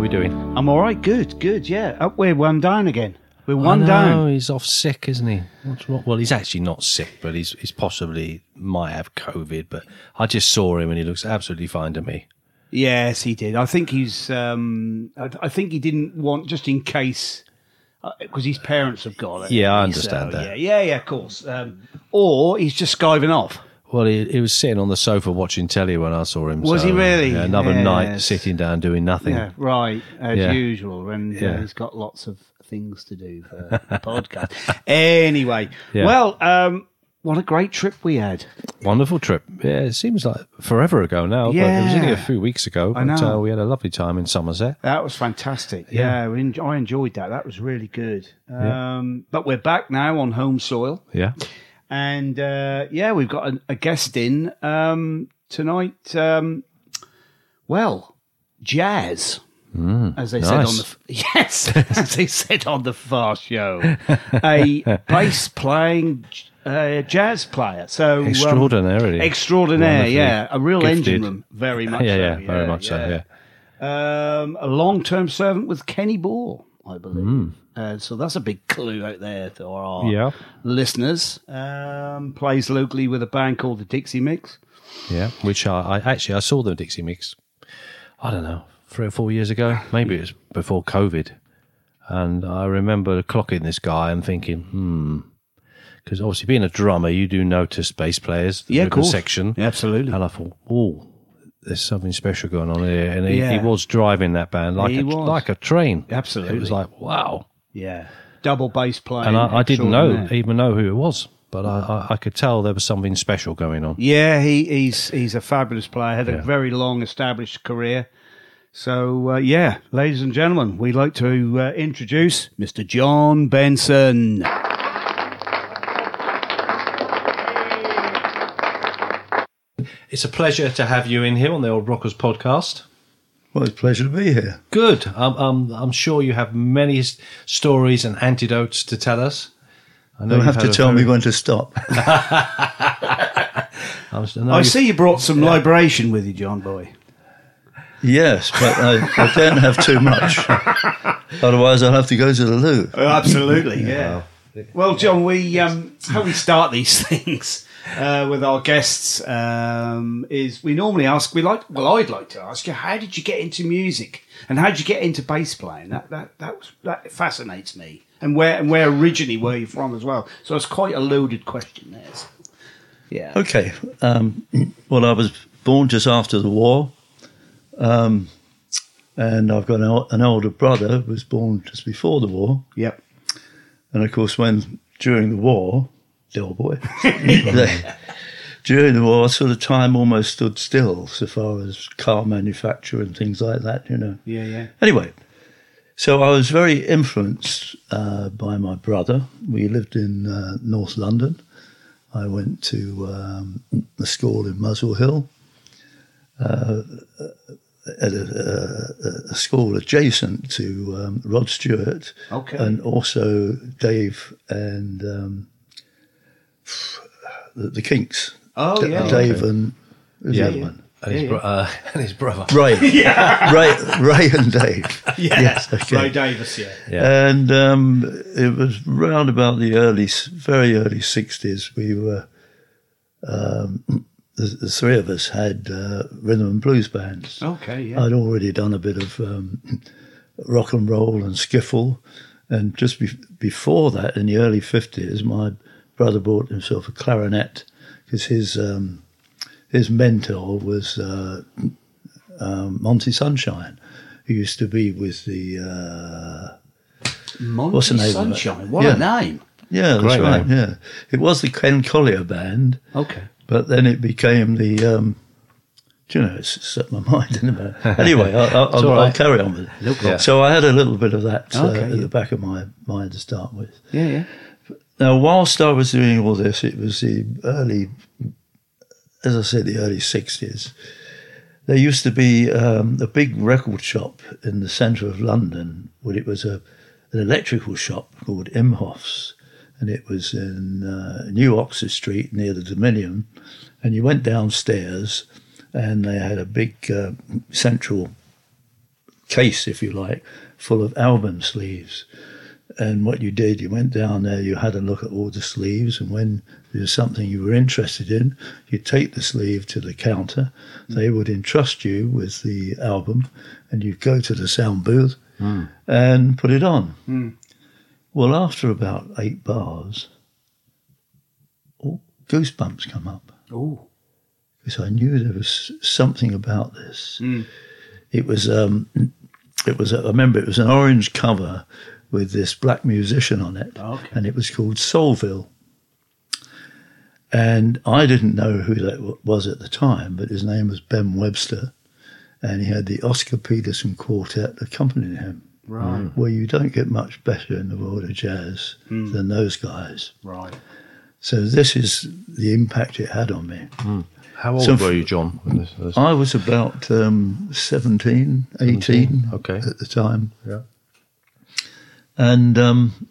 We doing? I'm all right. Good, good. Yeah, up we're one down again. We're one down. He's off sick, isn't he? What's wrong? Well, he's actually not sick, but he's he's possibly might have COVID. But I just saw him and he looks absolutely fine to me. Yes, he did. I think he's. Um, I, I think he didn't want just in case because his parents have got it. Yeah, I So, understand that. Yeah, yeah, yeah. Of course. Um, or he's just skiving off. Well, he, he was sitting on the sofa watching telly when I saw him. Was so, he really? yeah, another night sitting down doing nothing. Yeah, right, as Yeah. usual. And uh, he's got lots of things to do for the podcast. Anyway, Yeah. well, um, what a great trip we had. Wonderful trip. Yeah, it seems like forever ago now, but it was only a few weeks ago. I But know. uh, we had a lovely time in Somerset. That was fantastic. Yeah. Yeah, we en- I enjoyed that. That was really good. Um, But we're back now on home soil. Yeah. And uh, yeah, we've got a, a guest in um, tonight. Um, well, jazz, as they said on the yes, as they said on the far show, a bass playing uh, jazz player. So um, Extraordinarily. extraordinaire. Yeah, a real engine room. Very much. yeah, so, yeah, very much so. Yeah. um, a long-term servant with Kenny Ball, I believe. Hmm. Uh, so that's a big clue out there to our Yeah. listeners. Um, plays locally with a band called the Dixie Mix. Yeah, which I, I actually I saw the Dixie Mix. I don't know, three or four years ago. Maybe it was before COVID, and I remember clocking this guy and thinking, hmm, because obviously being a drummer, you do notice bass players, the Yeah, of course. section, Yeah, absolutely. and I thought, oh, there's something special going on here, and he, Yeah. he was driving that band like He a, was. like a train. Absolutely. it was like wow, Yeah, double bass playing. and I, I didn't know extraordinaire. even know who it was, but I, I, I could tell there was something special going on. Yeah, he, he's he's a fabulous player. Had a very long established career. So uh, yeah, ladies and gentlemen, we'd like to uh, introduce Mr. John Benson. It's a pleasure to have you in here on the Old Rockers podcast. Well, it's a pleasure to be here. Good. Um, um, I'm sure you have many stories and antidotes to tell us. I know You'll you've to a tell me when to stop. I, was- I I see you brought some liberation with you, John Boy. yes, but I, I don't have too much. Otherwise, I'll have to go to the loo. Oh, absolutely, yeah. Well, John, we um, how we start these things uh, with our guests um, is we normally ask. We like. Well, I'd like to ask you, how did you get into music, and how did you get into bass playing? That that that, was, that fascinates me. And where and where originally were you from as well? So it's quite a loaded question. There. Yeah. Okay. Um, well, I was born just after the war. Um, and I've got an, an older brother who was born just before the war. Yep. And of course, when during the war, the old boy, they- during the war, sort of time almost stood still so far as car manufacture and things like that, you know. Yeah. Yeah. Anyway, so I was very influenced uh, by my brother. We lived in uh, North London. I went to um, a school in Muswell Hill, uh, at a, a, a school adjacent to um, Rod Stewart, Okay. and also Dave and um, the, the Kinks. Oh, D- yeah. Dave and who's Yeah. the other one? and, his Yeah, bro- uh, and his brother. Ray. Ray, Ray and Dave. Yeah. Yes, okay. Ray Davies. Yeah. Yeah. And um, it was round about the early, very early 60s. We were, um, the, the three of us had uh, rhythm and blues bands. Okay. Yeah. I'd already done a bit of um, rock and roll and skiffle. And just be- before that, in the early 50s, my brother bought himself a clarinet because his, um, his mentor was uh, um, Monty Sunshine, who used to be with the. Uh, Monty what's the name? Sunshine. What Yeah. a name. Yeah, that's Great right. name. Yeah, it was the Ken Colyer band, Okay. but then it became the. Um, do you know, it's set my mind in about. Anyway, I, I, I'll, all I'll right. carry on with it. No. So I had a little bit of that uh, Okay, at yeah. the back of my mind to start with. Yeah. Yeah. Now, whilst I was doing all this, it was the early, as I said, the early 60s. There used to be um, a big record shop in the centre of London, where it was a, an electrical shop called Imhof's, and it was in uh, New Oxford Street near the Dominion. And you went downstairs, and they had a big uh, central case, if you like, full of album sleeves. And what you did, you went down there, you had a look at all the sleeves, and when there was something you were interested in, you'd take the sleeve to the counter. Hmm. They would entrust you with the album, and you'd go to the sound booth hmm. and put it on. Hmm. Well, after about eight bars, oh, goosebumps come up Ooh. because I knew there was something about this. It was, um, it was. I remember it was an orange cover with this black musician on it, Okay. and it was called Soulville. And I didn't know who that w- was at the time, but his name was Ben Webster, and he had the Oscar Peterson Quartet accompanying him. Right. Mm. Well, you don't get much better in the world of jazz hmm. than those guys. Right. So this is the impact it had on me. Hmm. How old So were you, John? when this- this- I was about um, 17, 18 Okay. at the time. Yeah. And um,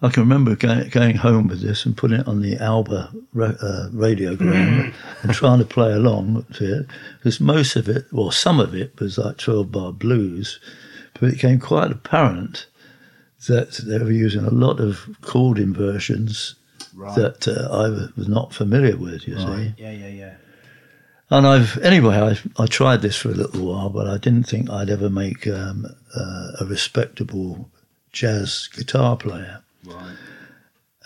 I can remember going, going home with this and putting it on the Alba uh, radiogram and trying to play along to it. Because most of it, well, some of it was like 12 bar blues, but it became quite apparent that they were using a lot of chord inversions Right. that uh, I was not familiar with, you see. Yeah, yeah, yeah. And I've anyway, I, I tried this for a little while, but I didn't think I'd ever make um, uh, a respectable jazz guitar player. Right.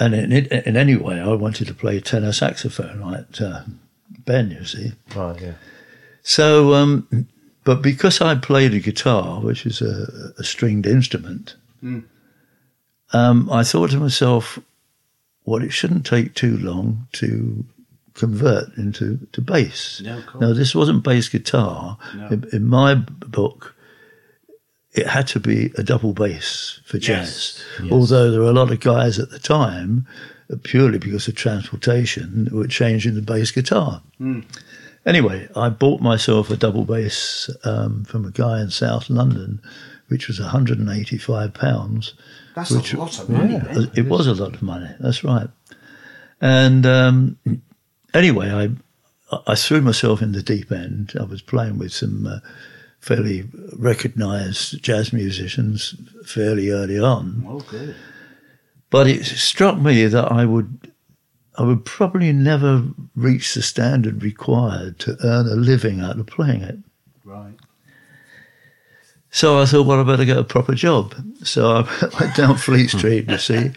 And in, in, in any way, I wanted to play tenor saxophone like uh, Ben, you see. Right, yeah. So, um, but because I played a guitar, which is a, a stringed instrument, Mm. um, I thought to myself, well, it shouldn't take too long to convert into to bass. No, of course. Now, this wasn't bass guitar. No. In, in my book, it had to be a double bass for jazz. Yes, yes. Although there were a lot of guys at the time, uh, purely because of transportation, were changing the bass guitar. Anyway, I bought myself a double bass um, from a guy in South London, which was 185 pounds. That's Which- a lot of money. yeah. then. It was a lot of money. That's right. And um, anyway, I I threw myself in the deep end. I was playing with some uh, fairly recognised jazz musicians fairly early on, Oh, good. but it struck me that I would I would probably never reach the standard required to earn a living out of playing it. Right. So I thought, well, I better get a proper job. So I went down Fleet Street, you see,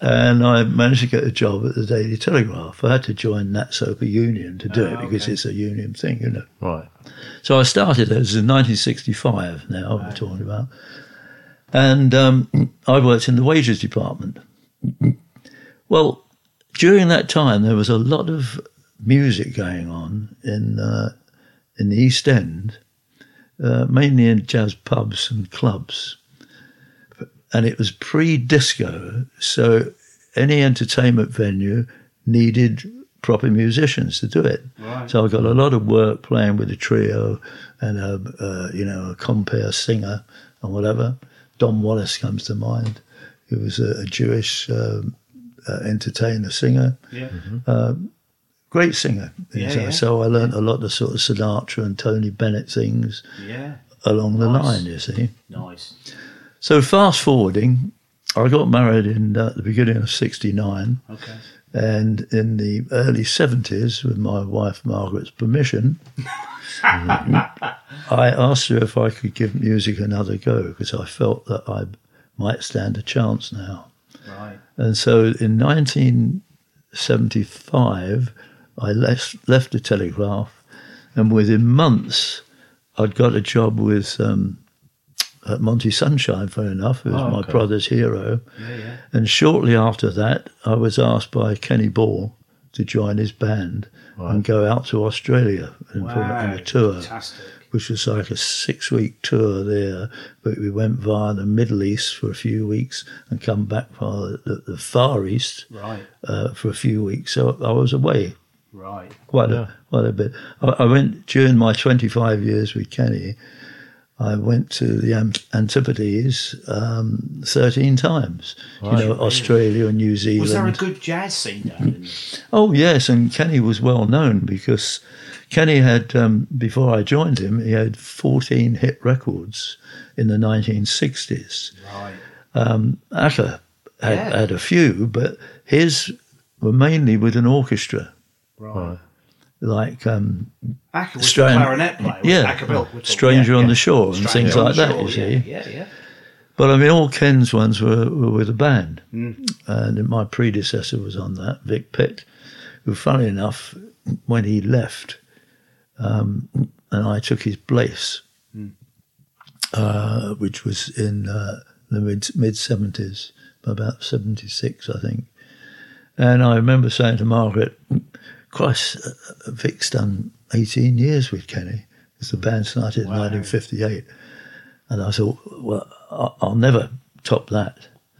and I managed to get a job at the Daily Telegraph. I had to join NATSOPA Union to do Oh, it because okay. it's a union thing, you know. Right. So I started as in 1965 now, we're talking about. And um, I worked in the wages department. Well, during that time, there was a lot of music going on in, uh, in the East End, uh, mainly in jazz pubs and clubs. And it was pre disco, so any entertainment venue needed proper musicians to do it. Right. So I got a lot of work playing with a trio and a, uh, you know, a compere singer and whatever. Don Wallace comes to mind, who was a, a Jewish um, uh, entertainer singer, Yeah. Great singer. Yeah, so, yeah. so I learnt a lot of sort of Sinatra and Tony Bennett things Yeah. along the line. You see. Nice. So fast forwarding, I got married in uh, the beginning of '69. Okay. And in the early 70s, with my wife Margaret's permission, I asked her if I could give music another go because I felt that I might stand a chance now. Right. And so in 1975, I left, left the Telegraph, and within months, I'd got a job with um, at Monty Sunshine, funny enough, who was Oh, my brother's hero. Yeah, yeah. And shortly after that, I was asked by Kenny Ball to join his band and go out to Australia and put on a tour, Fantastic. which was like a six week tour there. But we went via the Middle East for a few weeks and come back via the, the Far East Right. uh, for a few weeks. So I was away Right. quite Yeah. a quite a bit. I, I went during my 25 years with Kenny. I went to the Antipodes um, 13 times. You know, Australia and New Zealand. Was there a good jazz scene down in Oh yes, and Kenny was well known because Kenny had, um, before I joined him, he had 14 hit records in the 1960s. Right. Um, Acker had, Yeah. had a few, but his were mainly with an orchestra, Right. like um, Acker was the clarinet player. yeah, Acker Bilk. we're Stranger yeah, on yeah. the Shore and Stranger things like that. Shore, You see, Yeah, yeah. But I mean, all Ken's ones were, were with a band. Mm. And my predecessor was on that, Vic Pitt, who, funny enough, when he left, um, and I took his place, Mm. uh, which was in uh, the mid mid 70s, about 76, I think. And I remember saying to Margaret, Christ, uh, Vic's done 18 years with Kenny, because the band started Wow. in 1958. And I thought, well, I- I'll never top that.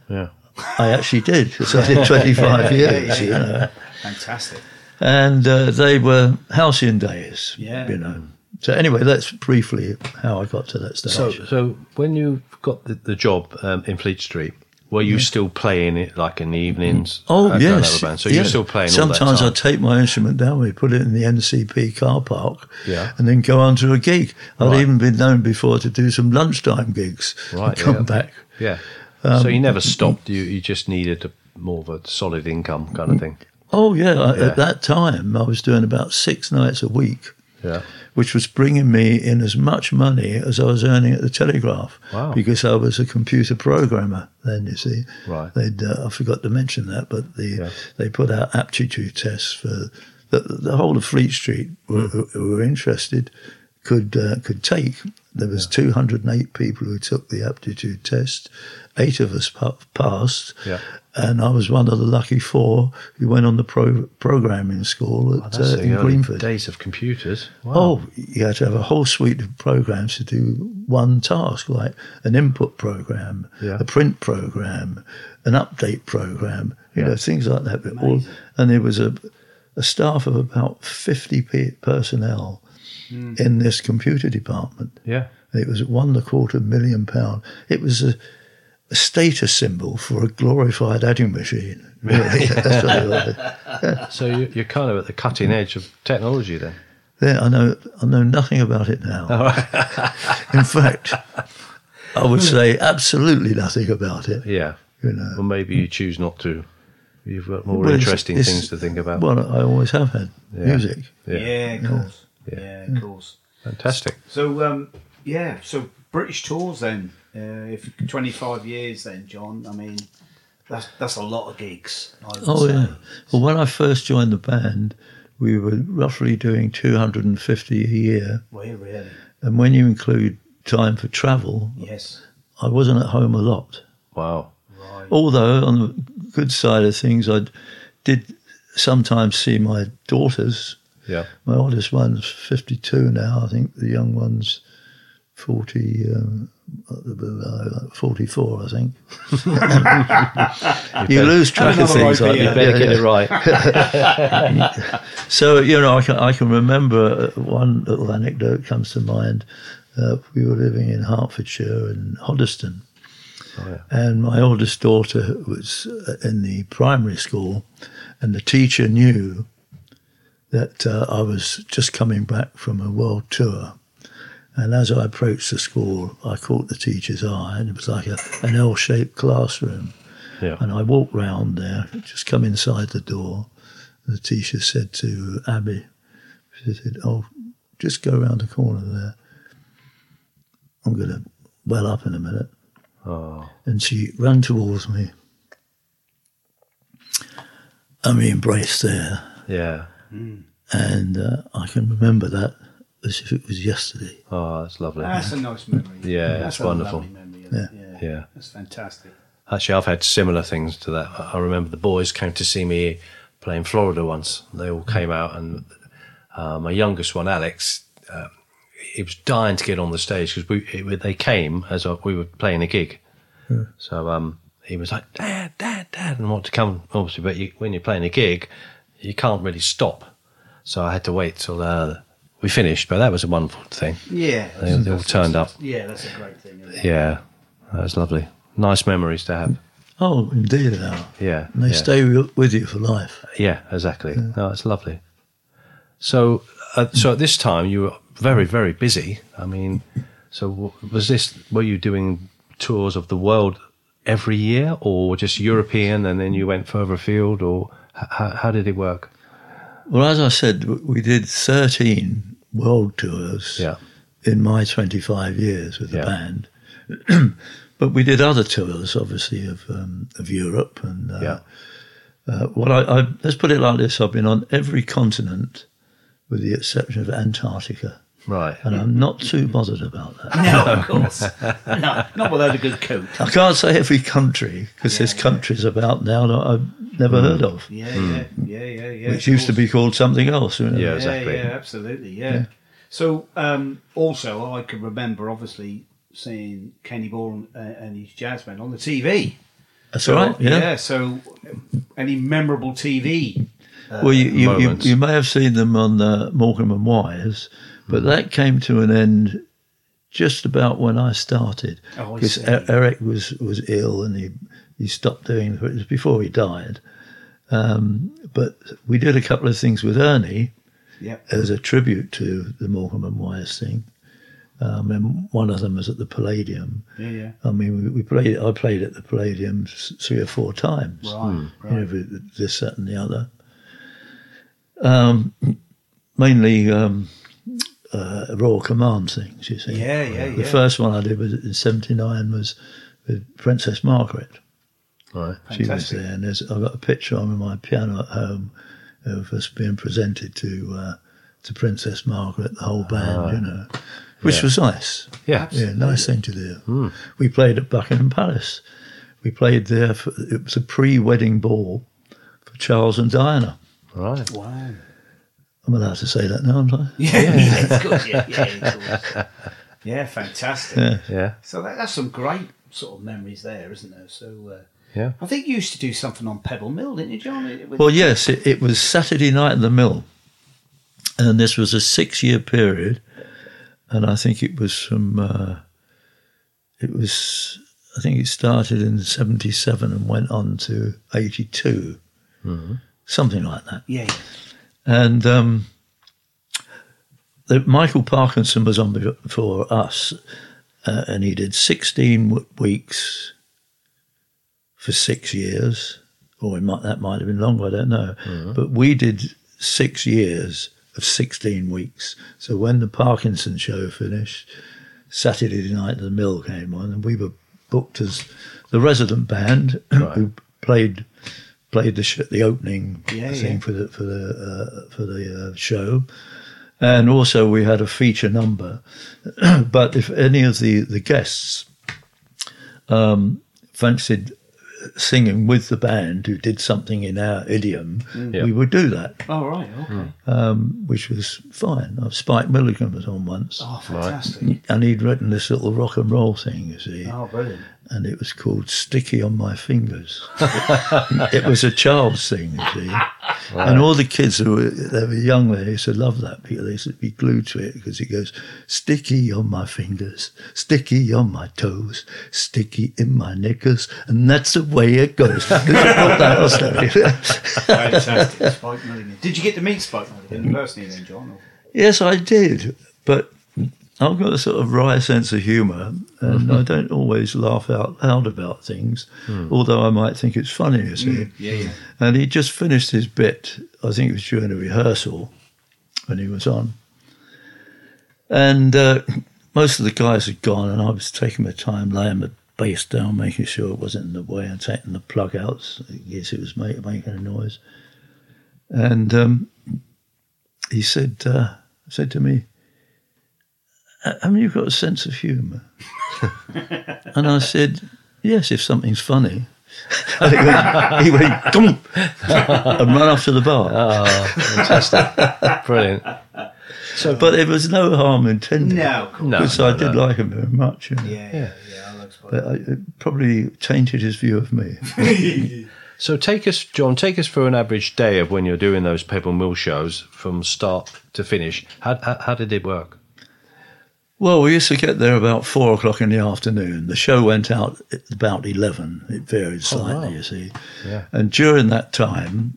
Yeah. I actually did, because I did 25 years, you know. Fantastic. And uh, they were halcyon days, Yeah. you know. So anyway, that's briefly how I got to that stage. So, so when you got the, the job um, in Fleet Street, were you still playing it like in the evenings? Oh at yes? So yeah. you're still playing. Sometimes I'd take my instrument down, we put it in the NCP car park, Yeah. and then go on to a gig. I'd Right. even been known before to do some lunchtime gigs. Right, come yeah. back. Yeah. Um, so you never stopped. You you just needed a, more of a solid income kind of thing. Oh yeah, I- Yeah. at that time I was doing about six nights a week. Yeah. which was bringing me in as much money as I was earning at the Telegraph. Wow. Because I was a computer programmer then, you see. Right. They'd, uh, I forgot to mention that, but the, Yeah. they put out aptitude tests for the, the whole of Fleet Street were, Hmm. who were interested could uh, could take. There was 208 people who took the aptitude test. Eight of us pa- passed, Yeah. and I was one of the lucky four who went on the pro- programming school at, Oh, uh, the in Greenford. days of computers. Wow. Oh, you had to have a whole suite of programs to do one task, like an input program, Yeah. a print program, an update program, you Yeah. know, things like that. All, and there was a, a staff of about 50 pe- personnel Mm. in this computer department. Yeah. It was one and a quarter million pound. It was a, a status symbol for a glorified adding machine. Really, that's what. So you- you're kind of at the cutting edge of technology then. There, I know, I know nothing about it now. In fact, I would say absolutely nothing about it. Yeah. You know, Well, maybe you choose not to. You've got more Well, it's- interesting it's- things to think about. well, I always have had Yeah. music. yeah. Yeah, of course. Yeah, of course. Fantastic. So, um, yeah, so British tours then. Uh, if 25 years then, John, I mean, that's that's a lot of gigs. I would Oh say. yeah. Well, when I first joined the band, we were roughly doing 250 a year, Well, really? and when you include time for travel, Yes. I wasn't at home a lot. Wow. Right. Although on the good side of things, I did sometimes see my daughters Yeah. My oldest one's 52 now. I think the young one's 40, um, uh, 44, I think. you lose track of another things like idea. that. Better yeah, get yeah. it right. So, you know, I can, I can remember uh, one little anecdote comes to mind. Uh, we were living in Hertfordshire and Hoddesdon. Oh, yeah. And my oldest daughter was uh, in the primary school, and the teacher knew that uh, I was just coming back from a world tour. And as I approached the school, I caught the teacher's eye, and it was like a, an L shaped classroom. Yeah. And I walked round there, just come inside the door. The teacher said to Abby, she said, Oh, just go round the corner there. I'm going to well up in a minute Oh. and she ran towards me. And we embraced there, Yeah. And uh, I can remember that as if it was yesterday. Oh, that's lovely. That's a nice memory. Yeah, that's it's wonderful. lovely memory. Yeah. Yeah. yeah. Yeah. That's fantastic. Actually, I've had similar things to that. I I remember the boys came to see me play in Florida once. They all came out, and uh, my youngest one, Alex, uh, he was dying to get on the stage because we they came as I, we were playing a gig. So um, he was like, "Dad, Dad, Dad," and wanted to come. Obviously, but you, when you're playing a gig, you can't really stop. So I had to wait till uh, we finished. But that was a wonderful thing. Yeah. They, they all turned up. Yeah, that's a great thing. Yeah, that was lovely. Nice memories to have. Oh, indeed, they. Yeah, And they yeah. stay with you for life. Yeah, exactly. No, it's lovely. So, uh, so at this time you were very very busy. I mean, so was this? Were you doing tours of the world every year, or just European, and then you went further afield, or h- how, how did it work? Well, as I said, we did 13 world tours Yeah, in my 25 years with the Yeah. band. but we did other tours, obviously, of um, of Europe. And uh, yeah, uh, what I, I let's put it like this: I've been on every continent, with the exception of Antarctica, right. and I'm not too bothered about that. No, of course. no, not without a good coat. I can't say every country because there's countries about now that I've never heard of, Yeah, yeah, yeah, yeah, yeah. which of used to be called something else. you know. Yeah. Yeah, exactly. yeah, absolutely, yeah. So, um, also, I can remember obviously seeing Kenny Ball and, uh, his jazz band on the TV. That's all right. Yeah. So, any memorable TV? Well, you, you, you, you may have seen them on uh, Morecambe and Wise, but that came to an end just about when I started. Oh, I Because see. Eric was, was ill and he, he stopped doing it. It was before he died. Um, but we did a couple of things with Ernie Yeah. as a tribute to the Morecambe and Wise thing. Um, and one of them was at the Palladium. Yeah, yeah. I mean, we, we played. I played at the Palladium three or four times Right, you right. know, this, that, and the other. Um, mainly um, uh, Royal Command things, you see. Yeah, yeah, The yeah. first one I did was in '79 was with Princess Margaret. Right. She was Fantastic. there, and there's, I've got a picture on my piano at home of us being presented to uh, to Princess Margaret, the whole band, you know, which Yeah. was nice. Yeah. Yeah, nice thing to do. We played at Buckingham Palace. We played there. For, it was a pre-wedding ball for Charles and Diana. Right. Wow. I'm allowed to say that now, aren't I? Yeah, yeah, of course, yeah, yeah, of course. Yeah, fantastic. Yeah. Yeah. So that, that's some great sort of memories there, isn't there? So uh, Yeah. I think you used to do something on Pebble Mill, didn't you, John? With- Well, yes, it, it was Saturday night at the mill, and this was a six-year period, and I think it was from. Uh, it was, I think it started in '77 and went on to '82, something like that. yeah, yeah. And um, the, Michael Parkinson was on before us, uh, and he did 16 w- weeks for six years, or it might, that might have been longer, I don't know. But we did six years of 16 weeks. So when the Parkinson show finished, Saturday night the mill came on, and we were booked as the resident band who played played the sh- the opening Yeah, thing yeah. for the for the uh, for the uh, show, and also we had a feature number. but if any of the the guests um, fancied singing with the band who did something in our idiom, Yeah. we would do that, Oh, right, okay. um, which was fine. Uh, Spike Milligan was on once. Oh, fantastic. And he'd written this little rock and roll thing, you see, Oh, brilliant. And it was called "Sticky on My Fingers." it was a child's thing, you see, and all the kids who were they were young there used to love that because they used to be glued to it because it goes "Sticky on my fingers, sticky on my toes, sticky in my knickers," and that's the way it goes. What that was, don't you? Fantastic. Spike Milligan. Did you get to meet Spike Milligan personally then, John? Or? Yes, I did, but I've got a sort of wry sense of humour, and I don't always laugh out loud about things, although I might think it's funny. You see, Yeah, yeah. and he just finished his bit. I think it was during a rehearsal when he was on, and uh, most of the guys had gone, and I was taking my time laying the bass down, making sure it wasn't in the way, and taking the plug out in case it was ma- making a noise. And um, he said, uh, said to me, haven't you got a sense of humour? and I said, yes, if something's funny. And he went, he went "Dum," and ran off to the bar. Oh, fantastic. Brilliant. So, But there was no harm intended. No. No, Because no, I did no. like him very much. you know. Yeah, yeah, yeah. I like Spike. But I, it probably tainted his view of me. so take us, John. Take us through an average day of when you're doing those Pebble Mill shows from start to finish. How, how, how did it work? Well, we used to get there about four o'clock in the afternoon. The show went out at about 11. It varied slightly, wow. you see. Yeah. And during that time,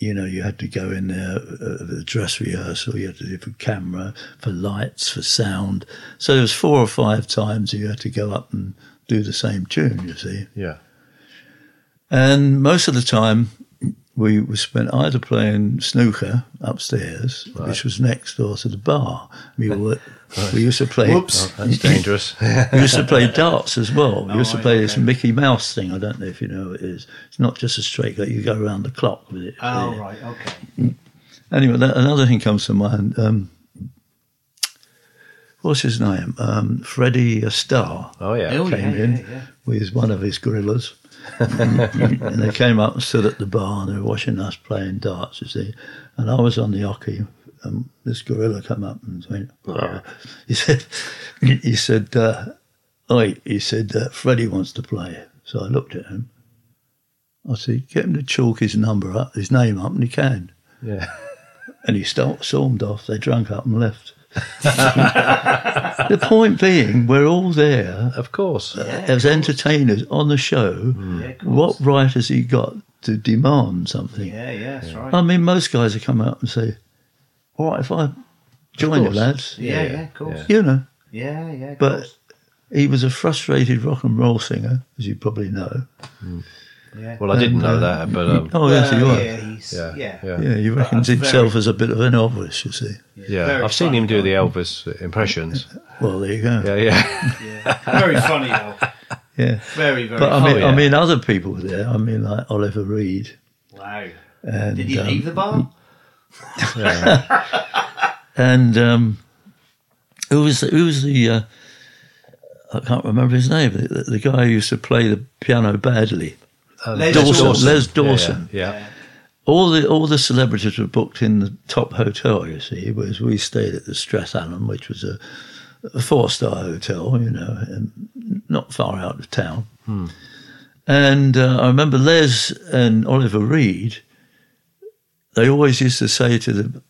you know, you had to go in there uh, dress rehearsal. You had to do for camera, for lights, for sound. So there was four or five times you had to go up and do the same tune. You see, Yeah. and most of the time we we spent either playing snooker upstairs, which was next door to the bar. We were we used to play. Whoops. That's dangerous. We used to play darts as well. We used to right, play this. Mickey Mouse thing. I don't know if you know what it is. It's not just a straight go. You go around the clock with it. Oh, right, okay. Anyway, that, another thing comes to mind. Um, what's his name? Um, Freddie Starr Oh, yeah. Oh, came yeah, in yeah, yeah. with one of his gorillas. and they came up and stood at the bar and they were watching us playing darts, you see. And I was on the hockey. And this gorilla come up and went, "Arr." he said, he said, uh, Oi, he said, uh, Freddie wants to play. So I looked at him. I said, get him to chalk his number up, his name up, and he can. Yeah. And he st- stormed off. They drank up and left. the point being, we're all there Of course. as entertainers on the show. Yeah, what right has he got to demand something? Yeah, yeah, that's right. I mean, most guys would come out and say, "All right, if I join you, course. lads," yeah, yeah, yeah, of course. you know. Yeah, yeah, of But course. he was a frustrated rock and roll singer, as you probably know. Yeah. Well, I didn't know that, but um, Oh, yes, Well, you are. Yeah, yeah, yeah. yeah, Yeah, he reckons Very- himself as a bit of an Elvis, you see. yeah. Very I've seen him do guy. the Elvis impressions. Well, there you go. Yeah, yeah. Yeah. Very funny, though. Yeah. Very, very But I funny. mean, yeah. I mean, other people were there. I mean, like Oliver Reed. wow. And, Did he um, leave the bar? and um, who was who was the uh, I can't remember his name. The, the guy who used to play the piano badly. Um, Les Dawson, Dawson. Les Yeah, Dawson. Yeah. yeah. All the all the celebrities were booked in the top hotel. You see, whereas we stayed at the Strathallan, which was a, a four star hotel. You know, and not far out of town. And uh, I remember Les and Oliver Reed. They always used to say to the,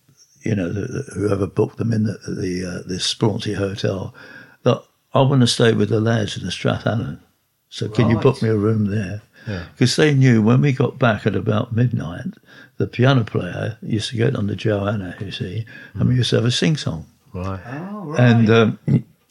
you know, the, the, whoever booked them in the the uh, this Splancy hotel, that I want to stay with the lads in the Strathallan. So can you book me a room there? Yeah. Because they knew when we got back at about midnight, the piano player used to get on the Joanna, you see, and we used to have a sing song. Right. Oh, right. And um,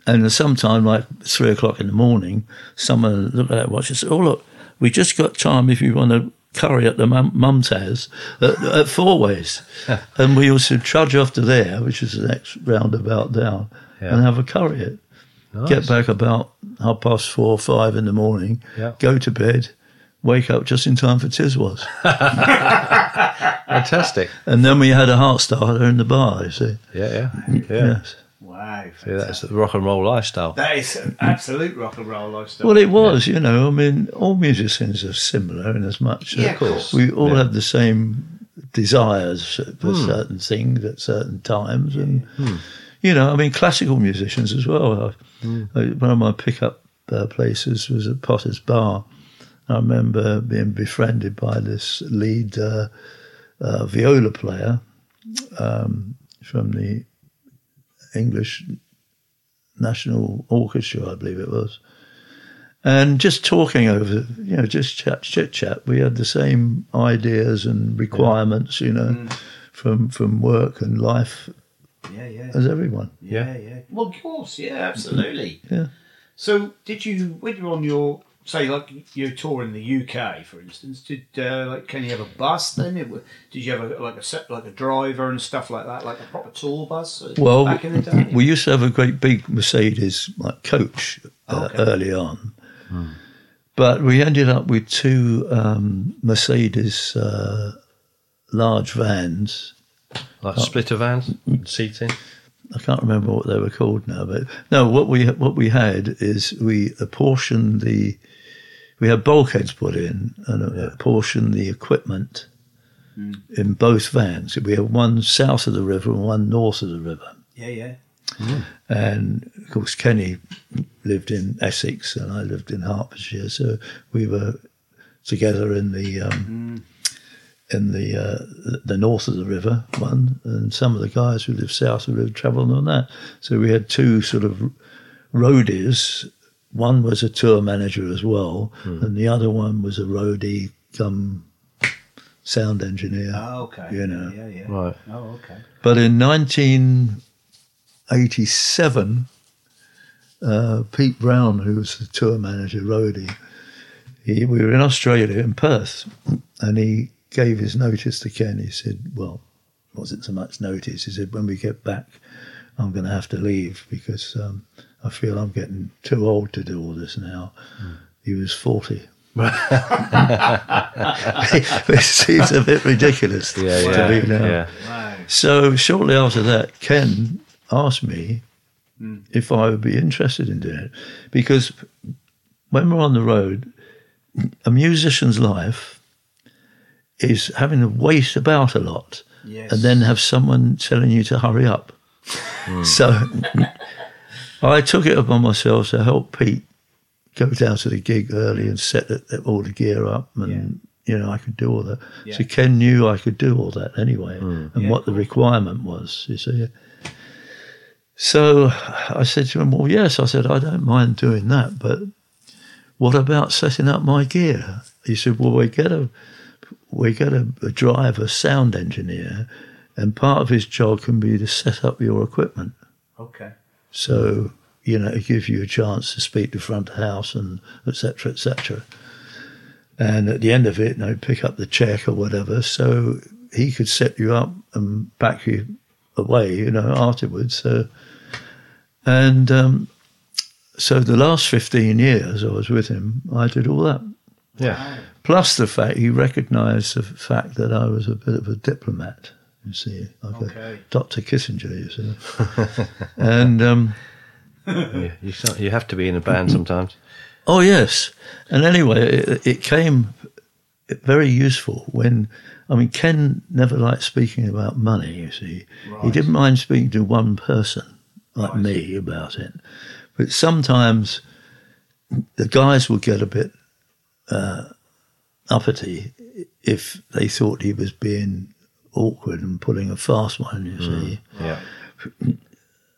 and sometime like three o'clock in the morning, someone looked at that watch and said, "Oh look, we just got time if you want to curry at the mum, mum's house at, at Four Ways," and we used to trudge off to there, which is the next roundabout down, Yeah. and have a curry it. Nice. Get back about half past four or five in the morning, Yeah. go to bed, wake up just in time for Tiswas. Fantastic. and then we had a heart starter in the bar, you see. Yeah, yeah. Yeah. Yes. Wow. Yeah, that's the rock and roll lifestyle. That is an absolute rock and roll lifestyle. Well, it was, you know. I mean, all musicians are similar in as much. Yeah, of course. We all Yeah. have the same desires for certain things at certain times, and you know, I mean, classical musicians as well. I, I- one of my pickup uh, places was at Potter's Bar. I remember being befriended by this lead uh, uh, viola player um, from the English National Orchestra, I believe it was. And just talking over, you know, just chat, chit chat. We had the same ideas and requirements, you know, mm. from from work and life yeah, yeah. as everyone. Yeah, yeah. Well, of course, yeah, absolutely. Yeah. So, did you when you're on your say like your tour in the UK, for instance, did uh, like can you have a bus then? It, did you have a, like a set like a driver and stuff like that, like a proper tour bus? uh, Well, back in the day. we used to have a great big Mercedes like coach uh, Okay. early on, but we ended up with two um, Mercedes uh, large vans. Like splitter vans, seating. I can't remember what they were called now, but no, what we what we had is we apportioned the we had bulkheads put in and apportioned the equipment in both vans. We had one south of the river and one north of the river. yeah, yeah. And of course, Kenny lived in Essex and I lived in Hertfordshire, so we were together in the um, in the uh, the north of the river one, and some of the guys who lived south of the river travelled on that. So we had two sort of roadies. One was a tour manager as well, and the other one was a roadie come sound engineer. Oh, okay. You know. Yeah, yeah. Right. Oh, okay. But in 1987, uh, Pete Brown, who was the tour manager, roadie, he, we were in Australia, in Perth, and he gave his notice to Ken. He said, well, wasn't so much notice. He said, when we get back, I'm going to have to leave because um, I feel I'm getting too old to do all this now. Hmm. He was 40. it seems a bit ridiculous Yeah, to yeah, me now. yeah. Wow. So shortly after that, Ken asked me hmm. if I would be interested in doing it because when we're on the road, a musician's life is having to wait about a lot Yes. and then have someone telling you to hurry up. Hmm. So I took it upon myself to help Pete go down to the gig early and set it, all the gear up and you know I could do all that. Yeah. So Ken knew I could do all that anyway hmm. and Yeah, what the requirement was. You see. So I said to him, "Well, yes." I said, "I don't mind doing that, but what about setting up my gear?" He said, "Well, we get a we get a, a driver, sound engineer, and part of his job can be to set up your equipment. Okay. So you know, it gives you a chance to speak to front house and etc. etc. And at the end of it, you know, pick up the check or whatever, so he could set you up and back you away, you know, afterwards. So, and um, so the last fifteen years I was with him, I did all that. Yeah. Plus the fact he recognised the fact that I was a bit of a diplomat. You see, like Okay. a Dr. Kissinger. You see, and um, yeah. You, you have to be in a band sometimes. oh yes, and anyway, it, it came very useful when. I mean, Ken never liked speaking about money. You see, he didn't mind speaking to one person like Right. me about it, but sometimes the guys would get a bit uh, uppity if they thought he was being awkward and pulling a fast one, you see. Yeah.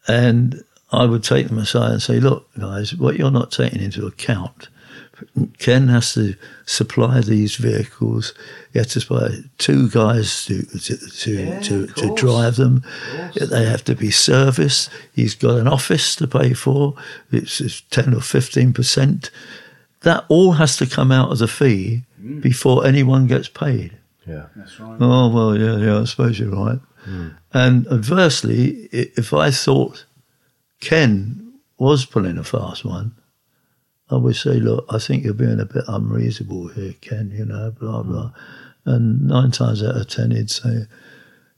And I would take them aside and say, look, guys, what you're not taking into account, Ken has to supply these vehicles. He has to supply two guys to to to, Yeah, to, to drive them. They have to be serviced. He's got an office to pay for. It's, it's ten or fifteen percent. That all has to come out of the fee Mm. before anyone gets paid. Yeah. That's right. Oh well, yeah, yeah. I suppose you're right. Hmm. And adversely, if I thought Ken was pulling a fast one, I would say, look, I think you're being a bit unreasonable here, Ken. You know, blah hmm. blah. And nine times out of ten, he'd say,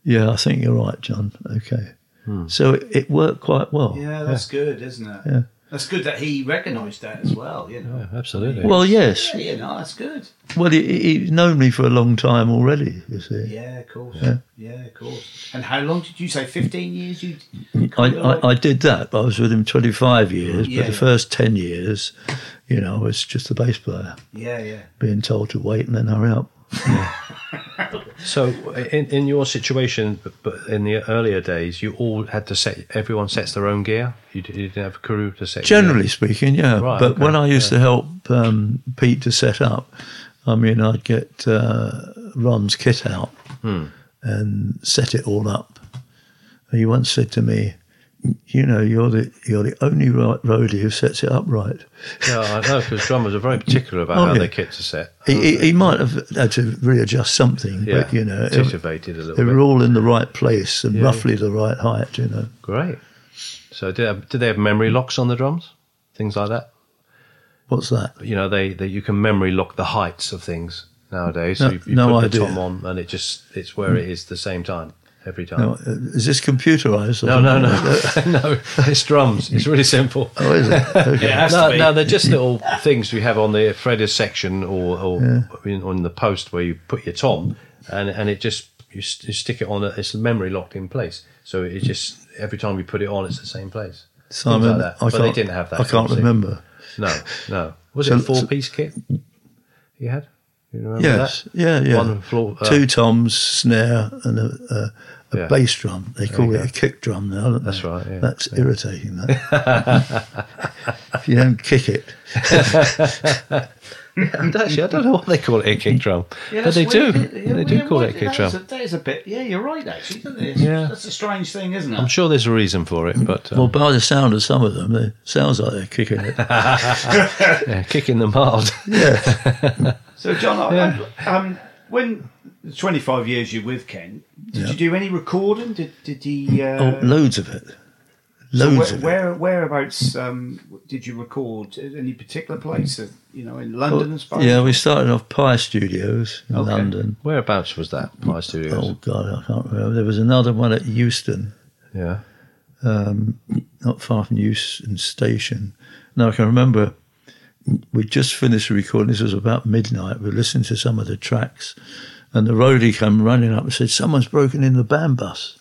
yeah, I think you're right, John. Okay. Hmm. So it, it worked quite well. Yeah, that's good, isn't it? Yeah. That's good that he recognised that as well. You know. Yeah, absolutely. Well, yes. Yeah, you know, that's good. Well, he, he- he's known me for a long time already. You see. Yeah, of course. Yeah. Yeah, of course. And how long did you say? Fifteen years? You? I, I, I did that, but I was with him 25 years. Yeah, but the yeah. first 10 years, you know, I was just a bass player, Yeah, yeah. being told to wait and then hurry up. So, in, in your situation, but- in the earlier days, you all had to set. Everyone sets their own gear. You, didn't have a crew to set. gear? Generally speaking, yeah. Right, but okay, when I used yeah. to help um, Pete to set up, I mean, I'd get uh, Ron's kit out Hmm. and set it all up. He once said to me, "You know, you're the you're the only right roadie who sets it up right." Yeah, I know because drummers are very particular about Oh, how yeah. their kits are set. He, he, he might have had to readjust something, yeah, but you know, it- a little they bit. were all in the right place and Yeah. roughly the right height. You know. Great. So, did they, have, did they have memory locks on the drums? Things like that. What's that? You know, they, they you can memory lock the heights of things nowadays. So No- you, you no put idea. the tom on, and it just it's where it is the same time every time. Now, is this computerized? No, no, no, no. It's drums. It's really simple. Oh, is it? Okay. It has No, to be. no, they're just little things we have on the Freddy's section or, or in, on the post where you put your tom, and and it just you, st- you stick it on. A, it's memory locked in place, so it just every time you put it on, it's the same place. Simon, Things like that. I But can't, they didn't have that, I can't obviously. remember. No, no. Was So- it a four so- piece kit you had? You remember Yes, that? yeah, yeah. One floor. Uh, Two toms, snare, and a, a, a Yeah. bass drum. They call you it a kick drum now. Don't That's they? right, yeah. That's irritating. That. if you don't kick it. And actually, I don't know what they call it a kick drum, Yeah, but that's they do. weird. Yeah, they do yeah, call it a kick drum. a- That is a bit. Yeah, you're right. Actually, isn't it? Yeah. that's a strange thing, isn't it? I'm sure there's a reason for it, but um, Well, by the sound of some of them, it sounds like they're kicking it. yeah, kicking them hard. Yeah. So, John, I, I, um, when 25 years you're with Ken, did Yeah. you do any recording? Did did he? Uh, oh, loads of it. so Loads where, of it. where whereabouts um, did you record? Any particular place? Uh, you know, in London, I suppose. Yeah, we started off Pye Studios in Okay. London. Whereabouts was that? Pye studios. Oh God, I can't remember. There was another one at Euston, Yeah. um, not far from Euston Station. Now I can remember we just finished recording. This was about midnight. We were listening to some of the tracks, and the roadie came running up and said, "Someone's broken in the band bus,"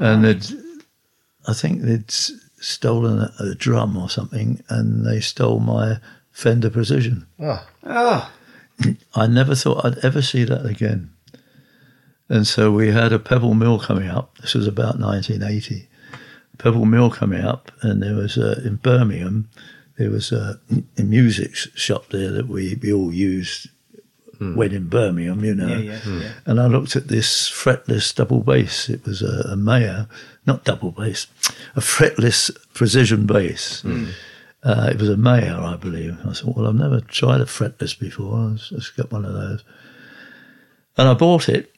and they'd, I think they'd stolen a, a drum or something, and they stole my Fender Precision. Ah. Ah, I never thought I'd ever see that again. And so we had a Pebble Mill coming up. This was about 1980. Pebble Mill coming up, and there was a, in Birmingham, there was a, a music shop there that we, we all used hmm. when in Birmingham, you know. yeah, yeah, hmm. yeah. And I looked at this fretless double bass. It was a, a Mayer, not double bass, a fretless precision bass. Hmm. Uh, it was a Mayer, I believe. I thought, well, I've never tried a fretless before. Let's, let's get one of those. And I bought it,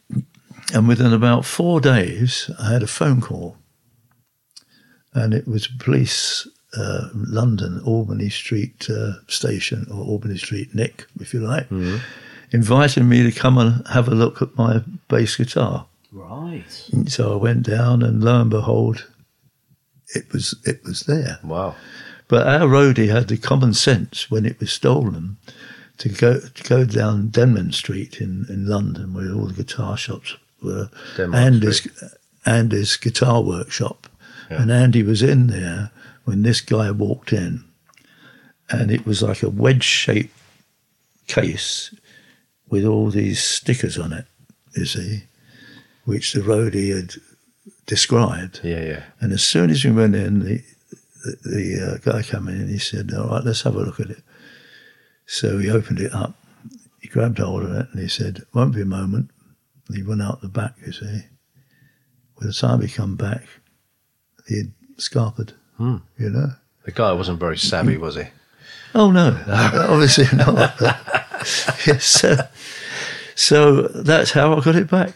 and within about four days, I had a phone call. And it was police, uh, London, Albany Street uh, station, or Albany Street Nick, if you like, inviting me to come and have a look at my bass guitar. right. And So I went down, and lo and behold, it was it was there. Wow. But our roadie had the common sense when it was stolen to go to go down Denmark Street in, in London, where all the guitar shops were, Denmark Andy's Andy's guitar workshop, Yeah. and Andy was in there when this guy walked in, and it was like a wedge-shaped case with all these stickers on it. You see, which the roadie had described. Yeah, yeah. And as soon as we went in, the the, the uh, guy came in and he said, "All right, let's have a look at it." So he opened it up. He grabbed hold of it and he said, "Won't be a moment." And he went out the back. You see, by the time he come back, he had scarpered. Hmm. You know. The guy wasn't very savvy, was he? Oh no, obviously not. yes, so, so that's how I got it back.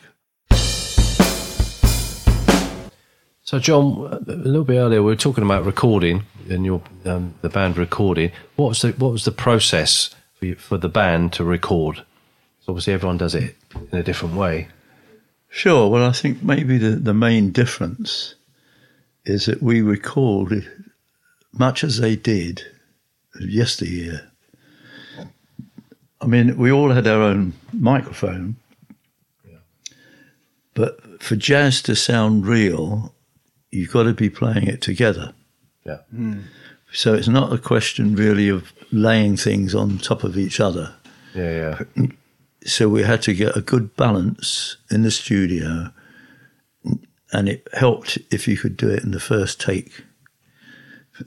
So, John, a little bit earlier, we were talking about recording and your um, the band recording. What was the what was the process for, you, for the band to record? So obviously, everyone does it in a different way. Sure. Well, I think maybe the, the main difference is that we record much as they did yesteryear. I mean, we all had our own microphone, but for jazz to sound real, you've got to be playing it together. Yeah. Hmm. So it's not a question really of laying things on top of each other Yeah, yeah. so we had to get a good balance in the studio and it helped if you could do it in the first take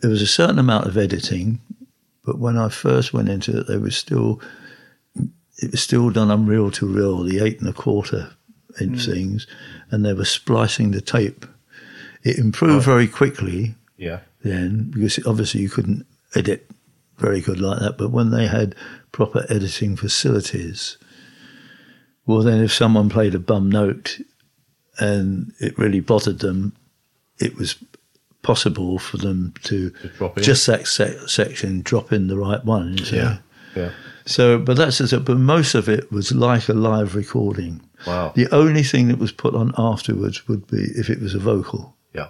there was a certain amount of editing but when i first went into it they were still it was still done on reel to reel the eight and a quarter inch mm. things and they were splicing the tape it improved very quickly Yeah. then because obviously you couldn't edit very good like that. But when they had proper editing facilities, well, then if someone played a bum note and it really bothered them, it was possible for them to, drop in. just that se- section drop in the right one. Yeah. Yeah. So, but that's just it. But most of it was like a live recording. Wow. The only thing that was put on afterwards would be if it was a vocal Yeah.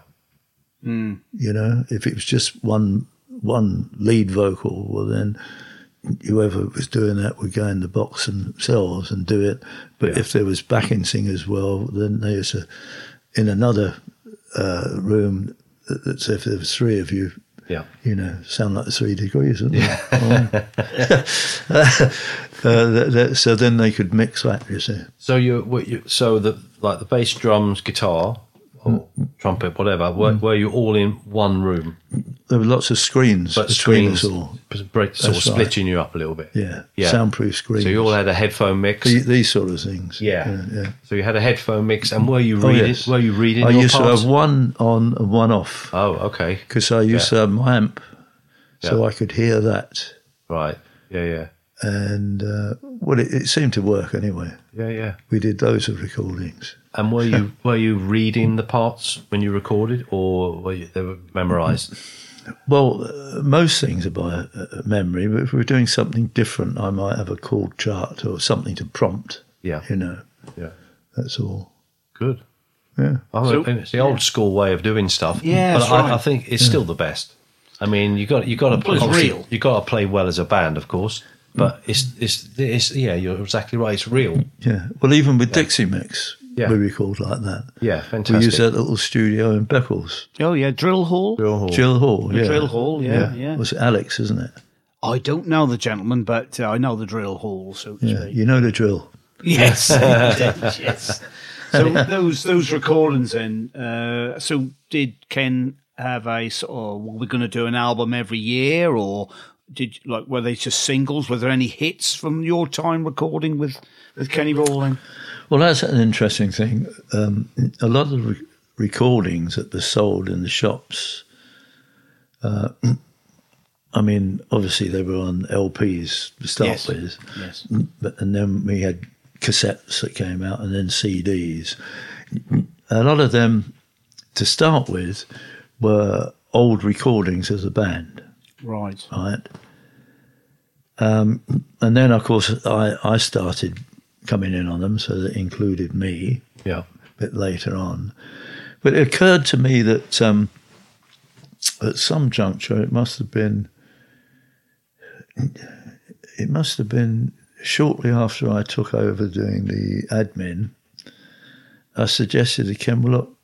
Hmm. you know if it was just one one lead vocal well then whoever was doing that would go in the box themselves and do it but Yeah. if there was backing singers well then there's a in another uh, room that- that's if there was three of you Yeah. you know sound like the three degrees isn't it? uh, that, that, so then they could mix that you see So you, what you so the like the bass, drums, guitar or trumpet, whatever, were, mm. were you all in one room? There were lots of screens But between screens us all. break, sort of That's right. splitting you up a little bit. Yeah, Yeah. soundproof screens. So you all had a headphone mix. The- these sort of things. yeah. yeah. yeah. So you had a headphone mix, and mm. were you Oh, reading? yes. Were you reading? I used to have one on and one off Oh, okay. because I used to have my amp, so Yeah. I could hear that. Right. Yeah, yeah, And uh, well, it, it seemed to work anyway. yeah, yeah. We did loads of recordings. And were you were you reading the parts when you recorded, or were you, they were memorized? Well, uh, most things are by uh, memory, but if we're doing something different, I might have a chord chart or something to prompt. Yeah. You know, Yeah. that's all. Good. Yeah. I So- it's the old school way of doing stuff. Yeah, but that's I, right. I think it's still the best. I mean, you got you got to Well, it's obviously, real. You got to play well as a band, of course. But it's, it's it's yeah, you're exactly right. It's real. Yeah. Well, even with Dixie Mix, Yeah. we record like that. Yeah, fantastic. We fantastic. used that little studio in Beccles. Oh yeah, drill hall. Drill hall. Jill Hall, yeah. Drill hall, yeah, yeah. Was it Alex, isn't it? I don't know the gentleman, but uh, I know the drill hall. So Yeah. You know the drill. Yes, yes. So those those recordings then. Uh, so did Ken have a sort of? Were we going to do an album every year, or did like were they just singles? Were there any hits from your time recording with with Kenny Rowling? Well, that's an interesting thing. Um, a lot of the re- recordings that were sold in the shops, uh, I mean, obviously they were on LPs to start Yes. with, Yes. but, and then we had cassettes that came out and then CDs. A lot of them, to start with, were old recordings as a band Right. right? Um, and then, of course, I, I started coming in on them, so that included me Yeah. a bit later on. But it occurred to me that um, at some juncture, it must have been, it must have been shortly after I took over doing the admin. I suggested to Ken, well, look,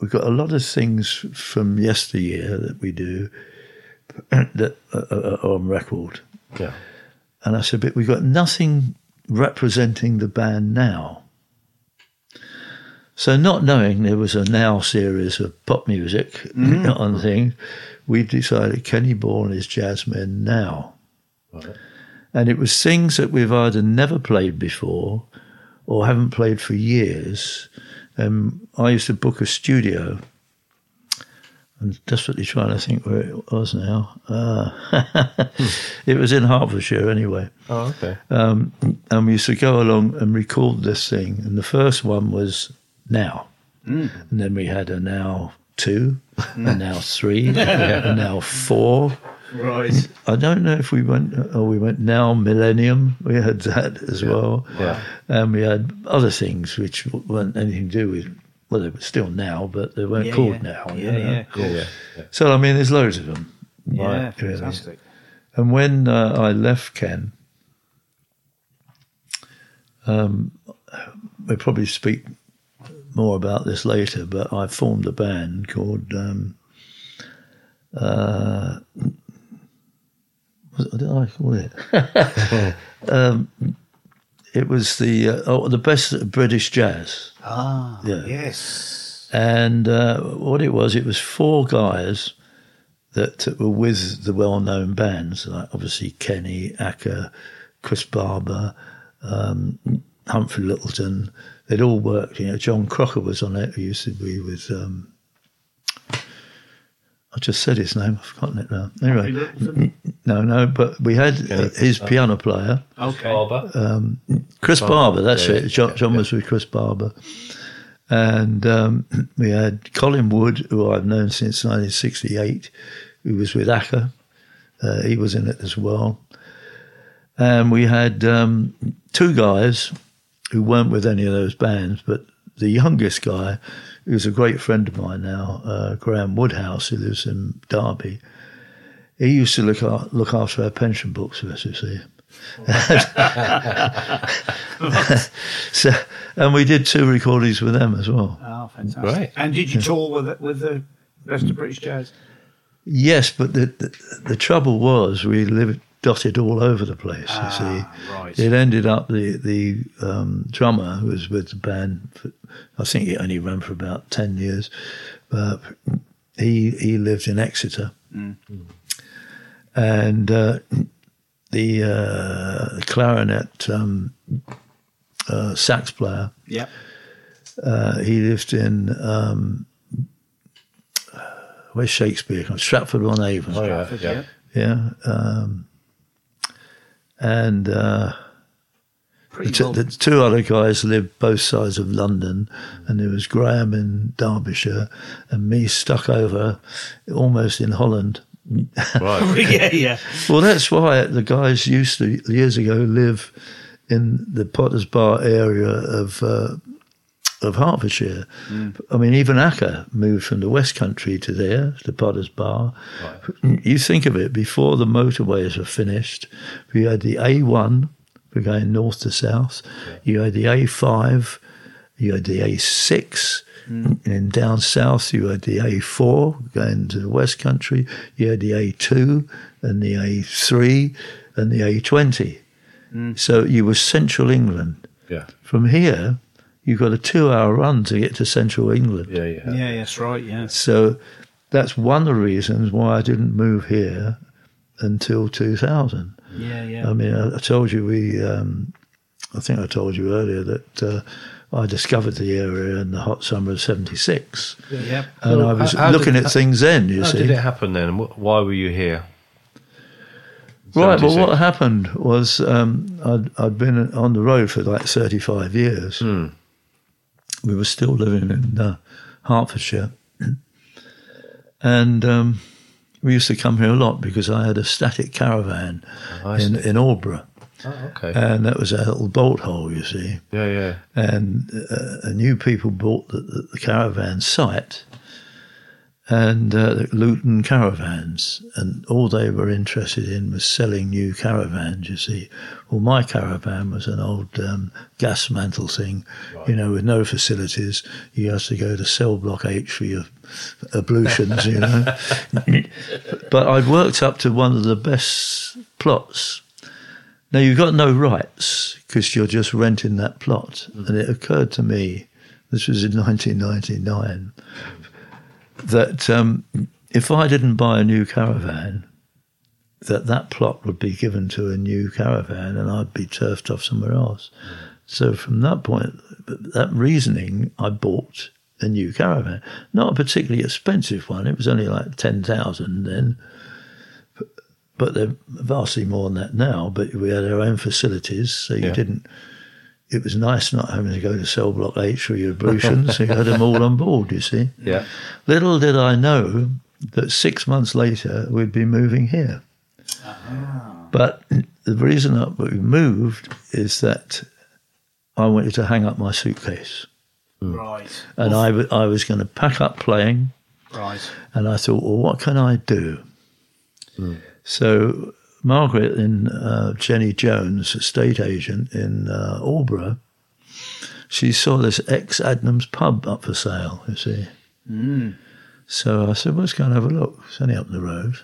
we've got a lot of things from yesteryear that we do that are on record. Yeah. And I said, but we've got nothing representing the band now. So, not knowing there was a now series of pop music on things, we decided Kenny Ball and his Jazzmen now. Right. And it was things that we've either never played before or haven't played for years. Um, I used to book a studio. I'm desperately trying to think where it was now. Uh, it was in Hertfordshire anyway. Oh, okay. Um, and we used to go along and record this thing. And the first one was Now. And then we had a Now 2, a Now 3, a Now 4. Right. I don't know if we went, oh, we went Now Millennium. We had that as well. Yeah. And we had other things which weren't anything to do with, well, they were still Now, but they weren't Yeah, called yeah. Now. you Yeah, know. yeah, of course. Yeah, yeah. yeah. So, I mean, there's loads of them. Yeah, Right, really. fantastic. And when uh, I left Ken, um, we'll probably speak more about this later, but I formed a band called. Um, uh, what did I call it? um, it was the uh, oh, the best British jazz. Ah, Yeah. yes. And uh, what it was, it was four guys that were with the well-known bands, like obviously Kenny, Acker, Chris Barber, um, Humphrey Lyttelton. They'd all worked. You know, John Crocker was on it. Who used to be with. Um, I just said his name. I've forgotten it now. Anyway, no, no. But we had uh, his piano player. Okay. Barber. Chris Barber, that's yeah, it. John, John yeah. was with Chris Barber. And um, we had Colin Wood, who I've known since 1968, who was with Acker. Uh, he was in it as well. And we had um, two guys who weren't with any of those bands, but the youngest guy, who's a great friend of mine now, uh, Graham Woodhouse, who lives in Derby, he used to look, a- look after our pension books for us, you see. so, and we did two recordings with them as well. Oh, fantastic. Great. And did you tour with with the rest of British Jazz? Yes, but the, the the trouble was we lived dotted all over the place. Ah, you see, right. it ended up the the um, drummer who was with the band. For, I think he only ran for about ten years. But he he lived in Exeter, and uh, the uh, clarinet um, uh, sax player Yep. uh, he lived in um, where's Shakespeare? Stratford on Avon. Oh, yeah, yeah. Yeah, um, and uh, the, t- the two other guys lived both sides of London, and there was Graham in Derbyshire, and me stuck over almost in Holland. Right. yeah, yeah. Well, that's why the guys used to years ago live in the Potter's Bar area of uh, of Hertfordshire. I mean, even Acker moved from the West Country to there, to Potter's Bar. You think of it, before the motorways were finished, we had the A1, we're going north to south. You had the A5, you had the A6, hmm. and then down south you had the A4 going to the West Country. You had the A2 and the A3 and the A20. Hmm. So you were central England. Yeah. From here, you've got a two-hour run to get to central England. Yeah, yeah. Yeah, that's right. Yeah. So that's one of the reasons why I didn't move here until 2000. Yeah, yeah. I mean, I, I told you we, um, I think I told you earlier that uh, I discovered the area in the hot summer of 76. yep. And So I was how- how looking did- at things then, you How see. did it happen then? Why were you here? Right, well, what happened was um, I'd, I'd been on the road for like 35 years. Hmm. We were still living in uh, Hertfordshire. And um, we used to come here a lot because I had a static caravan Oh, in, see. in Aldeburgh. Oh, okay. And that was a little bolt hole, you see. yeah, yeah. and uh, new people bought the, the, the caravan site and uh, the Luton caravans, and all they were interested in was selling new caravans. You see, well, my caravan was an old um, gas mantle thing, you know, with no facilities. You had to go to cell block H for your ablutions, you know. but I'd worked up to one of the best plots now you've got no rights because you're just renting that plot. And it occurred to me, this was in 1999, that um, if I didn't buy a new caravan, that that plot would be given to a new caravan and I'd be turfed off somewhere else. So from that point, that reasoning, I bought a new caravan. Not a particularly expensive one. It was only like 10,000 then but they're vastly more than that now. But we had our own facilities, so you Yeah. didn't. It was nice not having to go to cell block H for your ablutions. you had them all on board. You see. Yeah. Little did I know that six months later we'd be moving here. Ah. But the reason that we moved is that I wanted to hang up my suitcase, mm. Right. and I, w- I was going to pack up playing. Right. And I thought, well, what can I do? Mm. So Margaret in uh, Jenny Jones, estate agent in uh, Aldeburgh, she saw this ex Adnams pub up for sale, you see. So I said, well, let's go and have a look. It's only up the road.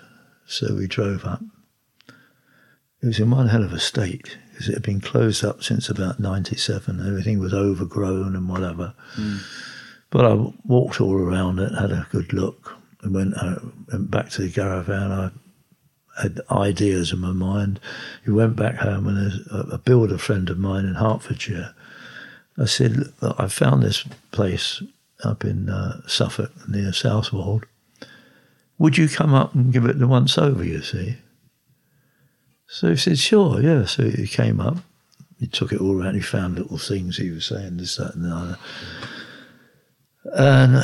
So we drove up. It was in one hell of a state because it had been closed up since about 97. Everything was overgrown and whatever. But I walked all around it, had a good look, and went, uh, went back to the caravan. I had ideas in my mind. He went back home, and a, a builder friend of mine in Hertfordshire. I said, I found this place up in uh, Suffolk near Southwold. Would you come up and give it the once over, you see? So he said, sure, yeah. So he came up. He took it all around. He found little things he was saying, this, that, and the other. And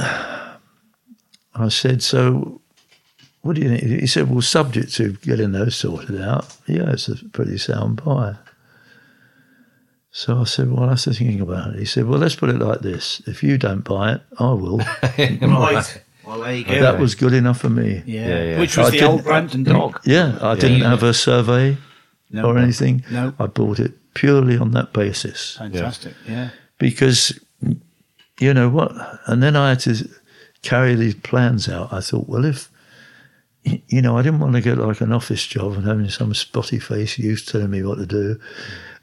I said, so what do you think? He said, well, subject to getting those sorted out, yeah, it's a pretty sound buy. So I said, well, that's the thinking about it. He said, well, let's put it like this. If you don't buy it, I will. Right. Well, there you go. that was good enough for me. yeah. Yeah, yeah. Which was I the old Brampton dog. Yeah, I didn't have a survey No. or anything. No. I bought it purely on that basis Fantastic. Yeah. because, you know what? And then I had to carry these plans out. I thought, well, if you know, I didn't want to get like an office job and having some spotty face youth telling me what to do.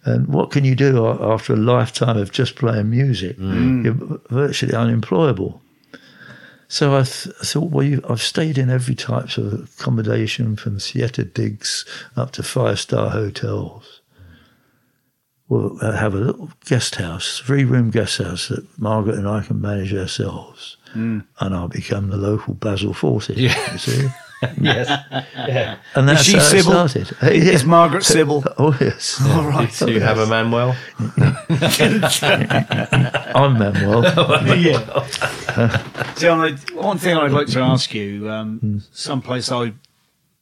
And what can you do after a lifetime of just playing music? Mm. Mm. You're virtually unemployable. So I, th- I thought, well, you, I've stayed in every type of accommodation from theatre digs up to five star hotels. We'll uh, have a little guest house, three room guest house that Margaret and I can manage ourselves. Mm. And I'll become the local Basil Fawlty. Yeah. You see? yes. Yeah. And that's she how it Sybil? started. Uh, yeah. Is Margaret Sybil? Oh, yes. All right. Do you have a Manuel? I'm Manuel. yeah. John, I, one thing I'd like to ask you, um, someplace I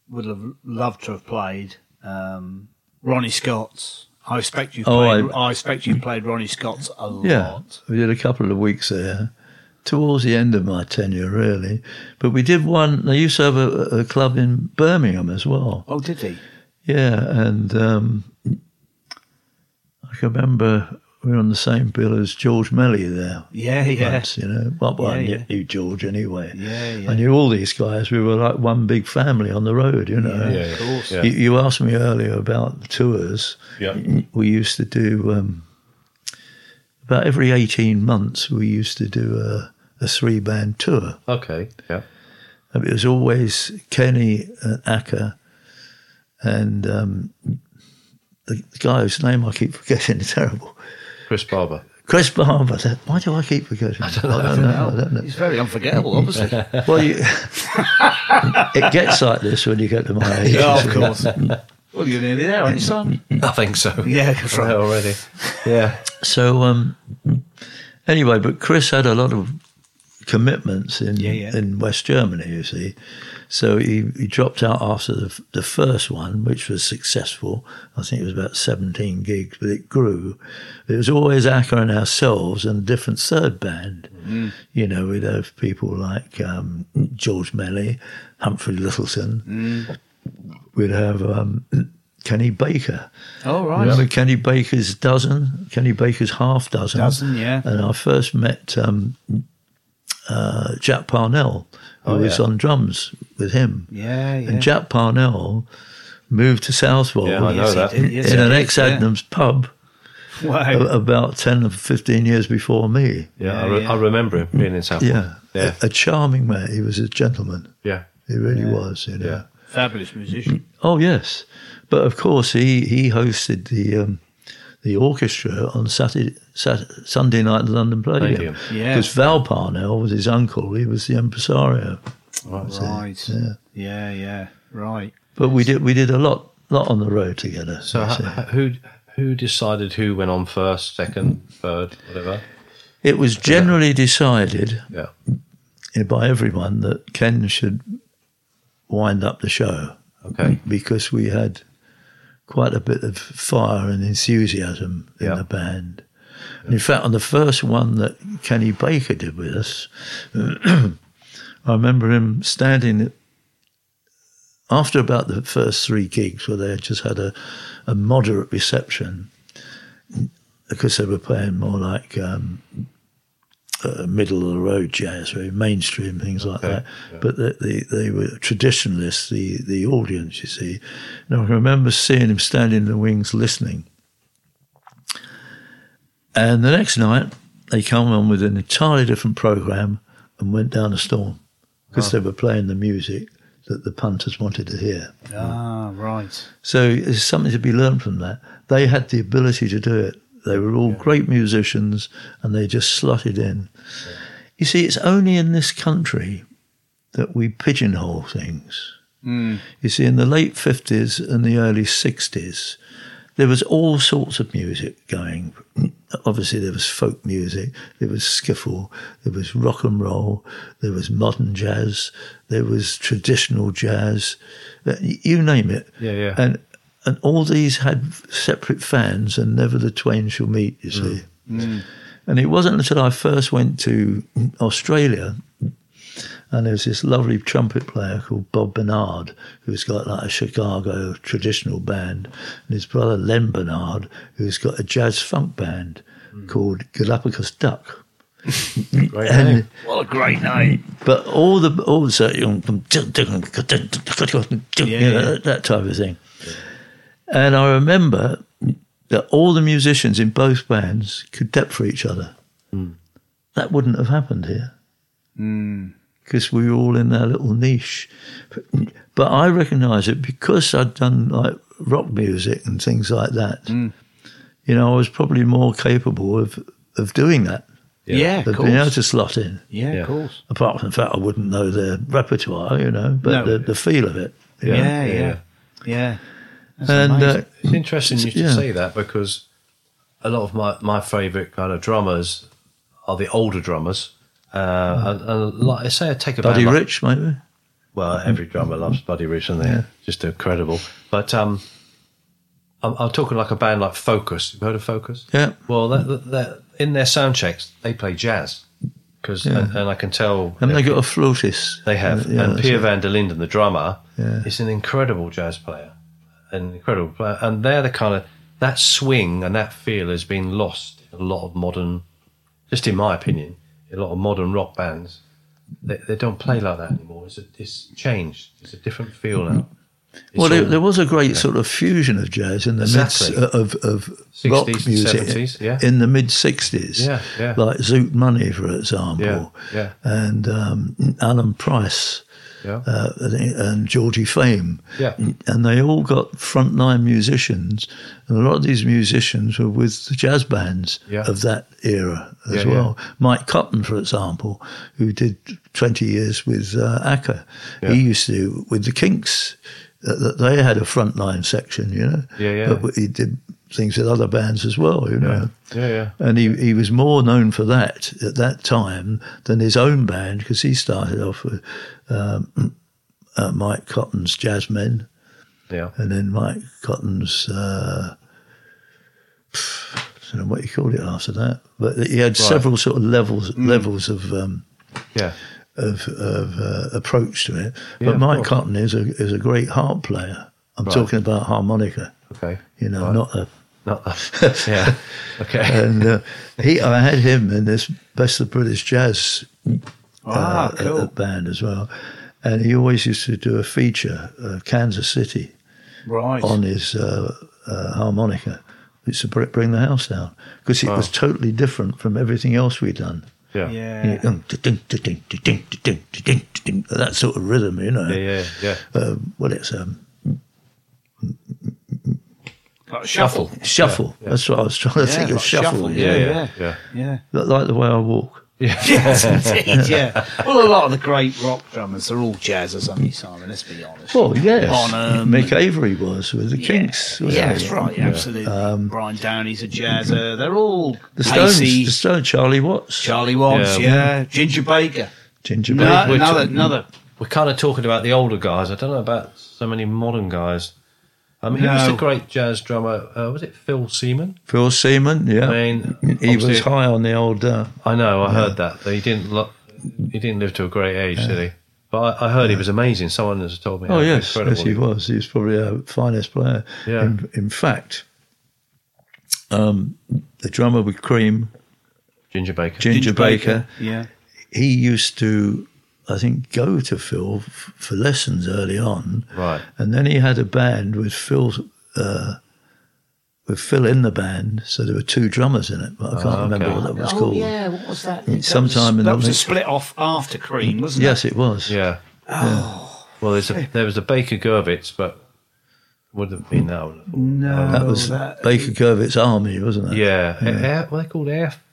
would have loved to have played, um, Ronnie Scott's. I expect you Oh, played. I- I, expect you played Ronnie Scott's a Yeah, lot. we did a couple of weeks there towards the end of my tenure, really. But we did one. They used to have a, a club in Birmingham as well. Oh, did he? Yeah, and um, I can remember we were on the same bill as George Melly there. Yeah, yeah. Once, you know, well, well, I knew, yeah. knew George anyway. Yeah, yeah. I knew all these guys. We were like one big family on the road, you know. Yeah, Yeah, of course. yeah. You, you asked me earlier about the tours. Yeah. We used to do um, about every eighteen months. We used to do a, a three band tour. Okay. Yeah. And It was always Kenny and Acker and um, the, the guy whose name I keep forgetting. It's terrible. Chris Barber. Chris Barber. That, why do I keep forgetting? I don't know. I don't know. He's very unforgettable, obviously. Well, you, it gets like this when you get to my age. yeah, of course. well, you're nearly there, aren't you, son? I think so. Yeah, that's right. already. Yeah. So um, anyway, but Chris had a lot of commitments in Yeah, yeah. in West Germany. You see, so he, he dropped out after the, the first one, which was successful. I think it was about seventeen gigs, but it grew. It was always Acker and ourselves and a different third band. Mm. You know, we'd have people like um, George Melly, Humphrey Lyttelton. Mm. We'd have um, Kenny Baker. All right. Remember Kenny Baker's dozen? Kenny Baker's half dozen. Dozen, yeah. And I first met um, uh, Jack Parnell, who Oh, was yeah. on drums with him. Yeah, yeah. And Jack Parnell moved to Southwold Yeah, I know Yes, he that. did. Yes, in an did, ex Adnams pub a- Wow. about 10 or 15 years before me. Yeah, I, re- yeah. I remember him being in South. Yeah. Yeah. A, a charming man. He was a gentleman. Yeah. He really Yeah. was, you know. Yeah. Fabulous musician. Oh yes, but of course he he hosted the um, the orchestra on Saturday, Sat Sunday night at the London Palladium. Palladium. Yeah. because Val Parnell was his uncle. He was the impresario. Right. Yeah. Yeah, yeah. Right. But we did we did a lot lot on the road together. So you h- who who decided who went on first, second, third, whatever? it was generally decided Yeah. by everyone that Ken should wind up the show Okay. because we had quite a bit of fire and enthusiasm in Yeah. the band. And in fact, on the first one that Kenny Baker did with us, I remember him standing after about the first three gigs where they had just had a, a moderate reception because they were playing more like um, uh, middle of the road jazz, very mainstream things like Okay, that. yeah. But they, they, they were traditionalists, the, the audience, you see. And I can remember seeing him standing in the wings listening. And the next night, they come on with an entirely different program and went down a storm because they were playing the music that the punters wanted to hear. Ah, right. So there's something to be learned from that. They had the ability to do it. They were all great musicians and they just slotted in. You see, it's only in this country that we pigeonhole things. You see, in the late 50s and the early 60s, there was all sorts of music going. Obviously, there was folk music, there was skiffle, there was rock and roll, there was modern jazz, there was traditional jazz, uh, you name it. Yeah, yeah. And and all these had separate fans, and never the twain shall meet. You see. Mm. Mm. And it wasn't until I first went to Australia and there was this lovely trumpet player called Bob Barnard, who's got like a Chicago traditional band, and his brother Len Barnard, who's got a jazz funk band mm. called Galapagos Duck. Great name. What a great name. But all the all the you know, that, that type of thing. And I remember that all the musicians in both bands could dep for each other. Hmm. That wouldn't have happened here hmm. because we were all in our little niche. But I recognise it because I'd done like rock music and things like that. Hmm. You know, I was probably more capable of of doing that, Yeah, of of being able course. to slot in. Yeah, Yeah. of course. Apart from the fact I wouldn't know their repertoire, you know, but No. the, the feel of it. you. Yeah, yeah, yeah. yeah. That's and uh, It's interesting you should Yeah. say that because a lot of my, my favourite kind of drummers are the older drummers. Uh, and, and like I say, I take a Buddy band like- Rich, maybe. Well, every drummer loves Buddy Rich, and they're just incredible. But um, I'm, I'm talking like a band like Focus. You've heard of Focus? Yeah. Well, that, that, that, in their sound checks, they play jazz. Cause, and, and I can tell Haven't they got a flautist? they have. Yeah, and Pierre it. van der Linden, the drummer, Yeah. is an incredible jazz player. An incredible player. And they're the kind of, that swing and that feel has been lost in a lot of modern, just in my opinion, in a lot of modern rock bands. They, they don't play like that anymore. It's, a, it's changed. It's a different feel now. It's Well, there, all there was a great sort of fusion of jazz in the Exactly. mid of, of rock music 70s, yeah. in the mid '60s. Yeah, yeah. Like Zoot Money, for example, Yeah, yeah. and um, Alan Price yeah. uh, and and Georgie Fame. Yeah. And they all got frontline musicians, and a lot of these musicians were with the jazz bands Yeah. of that era as well. Mike Cotton, for example, who did 20 years with uh, Acker, he used to, with the Kinks, uh, they had a frontline section, you know. Yeah, yeah. But he did things with other bands as well, you know. yeah, yeah. And he, he was more known for that at that time than his own band because he started off with um, uh, Mike Cotton's Jazzmen Yeah. and then Mike Cotton's, uh, I don't know what he called it after that, but he had several sort of levels Mm. levels of um, Yeah. of, of uh, approach to it. Yeah, But Mike. Cotton is a is a great harp player. I'm Right. talking about harmonica, Okay. you know, Right. not a yeah. Okay. and uh, he, I had him in this Best of British Jazz ah, uh, cool. band as well, and he always used to do a feature, of Kansas City, right, on his harmonica. It's to bring the house down because it oh. was totally different from everything else we'd done. Yeah. yeah. That sort of rhythm, you know. Yeah, yeah, yeah. Well, it's um, like shuffle. shuffle. That's what I was trying to Yeah, think of. like Shuffle, shuffle, yeah. Yeah. yeah. Yeah. Yeah. Like the way I walk. Yes, indeed, yeah. Well, a lot of the great rock drummers are all jazzers, aren't you, Simon? Let's be honest. Well, yes. Bonham. Mick Avory was with the Kinks. Yeah, that's right, absolutely. Um, Brian Downey's a jazzer. They're all The Stones, pacey. the Stones, Charlie Watts, Charlie Watts, Yeah. yeah. Ginger Baker. Ginger Baker. Which- another, another. We're kind of talking about the older guys. I don't know about so many modern guys. I mean, who was No. the great jazz drummer? Uh, was it Phil Seaman? Phil Seaman, yeah. I mean, he was high on the old. Uh, I know. I heard that. He didn't. Lo- he didn't live to a great age, did he? But I, I heard he was amazing. Someone has told me. oh yes, incredible yes he was. He was probably our finest player. Yeah. In, in fact, um, the drummer with Cream, Ginger Baker. Ginger, Baker, Yeah. he used to, I think, go to Phil f- for lessons early on. Right. And then he had a band with Phil, uh, with Phil in the band. So there were two drummers in it, but I can't Oh, remember okay. what that was oh, called. yeah. What was that? That Sometime was, in that the was a mid- split off after Cream, wasn't Yes, it? Yes, it was. Yeah. Oh. Well, there's a, there was a Baker Gurvitz, but wouldn't have been that. one. No, That was that- Baker Gurvitz army, wasn't it? Yeah. Air, what are they called? Air, Air Force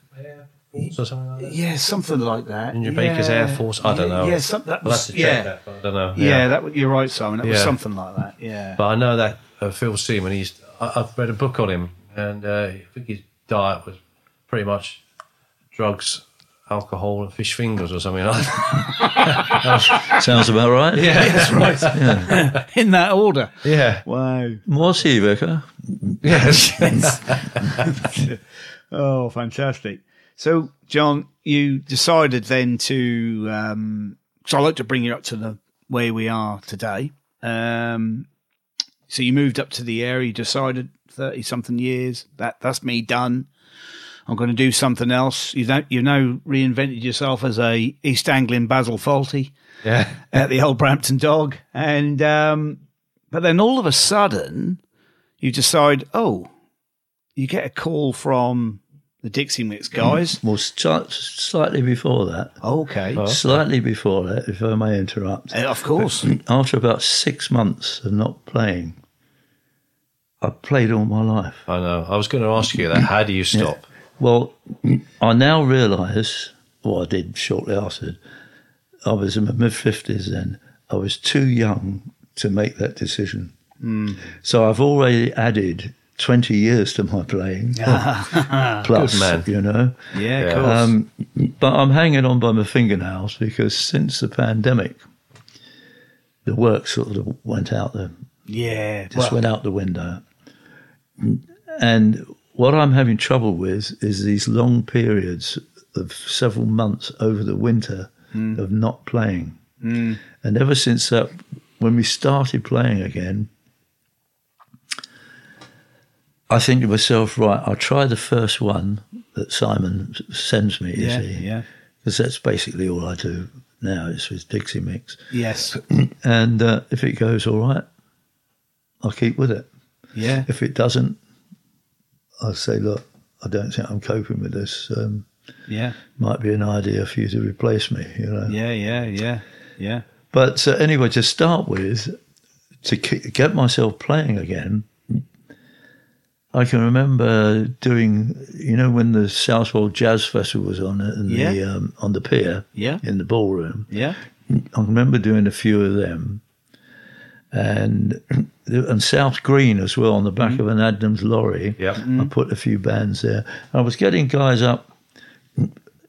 or something like that? Yeah, something like that. Ginger yeah. Baker's Air Force? I don't know. Yeah, some, that We'll was, yeah. that, but I don't know. Yeah, that you're right, Simon. That was something like that. Yeah. But I know that uh, Phil Seaman, he's, I, I've read a book on him, and uh, I think his diet was pretty much drugs, alcohol, and fish fingers or something like that. Sounds about right. yeah, That's right. In that order. yeah. Wow. Was he, Vicar? Yes. Oh, fantastic. So, John, you decided then to, um, so I'd like to bring you up to the where we are today. Um, so you moved up to the area, you decided 30 something years, that that's me done. I'm going to do something else. You know, you now reinvented yourself as a East Anglian Basil Fawlty Yeah. at the old Brampton Dog, and um, but then all of a sudden you decide, oh, you get a call from the Dixie Mix guys. Well, st- slightly before that, okay, slightly before that, if I may interrupt, Uh, of course. after about six months of not playing, I played all my life. I know. I was going to ask you that. How do you stop? Well, I now realise, what I did shortly after, I was in my mid 50s then, I was too young to make that decision. So I've already added 20 years to my playing. plus, Good man. you know. Yeah, of Yeah. course. Um, but I'm hanging on by my fingernails because since the pandemic, the work sort of went out the yeah, just well, went out the window. And what I'm having trouble with is these long periods of several months over the winter of not playing. And ever since that, when we started playing again, I think to myself, right, I'll try the first one that Simon sends me, you yeah, see, yeah, because that's basically all I do now is with Dixie Mix. yes, And uh, if it goes all right, I'll keep with it. yeah, If it doesn't, I'll say, look, I don't think I'm coping with this. Um, yeah, might be an idea for you to replace me, you know. yeah, yeah, yeah, yeah. But uh, anyway, to start with, to get myself playing again, I can remember doing, you know, when the Southwold Jazz Festival was on uh, in the um, on the pier Yeah. in the ballroom. Yeah, I remember doing a few of them, and and South Green as well on the back mm-hmm. of an Adnams lorry. Yep. I mm-hmm. put a few bands there. I was getting guys up,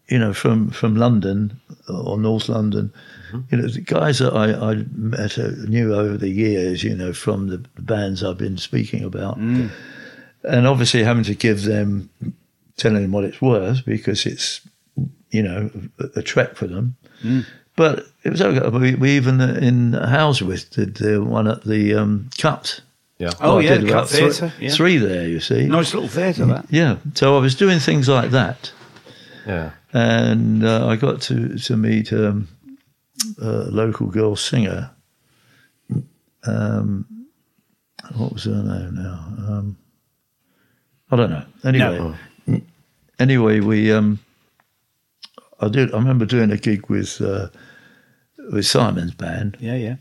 you know, from from London or North London. Mm-hmm. You know, the guys that I, I met, uh, knew over the years, you know, from the bands I've been speaking about, mm. And obviously having to give them, telling them what it's worth because it's, you know, a, a trek for them. But it was okay. We, we even uh, in Halesworth did the one at the um, Cut. Yeah. Oh, I yeah, did the about Cut three- Theatre, yeah. Three there, you see. nice little theatre that. Yeah. So I was doing things like that, Yeah. and uh, I got to to meet um, a local girl singer. Um, what was her name now? Um, I don't know. Anyway, anyway, we. Um, I did. I remember doing a gig with uh, with Simon's band, Yeah, yeah.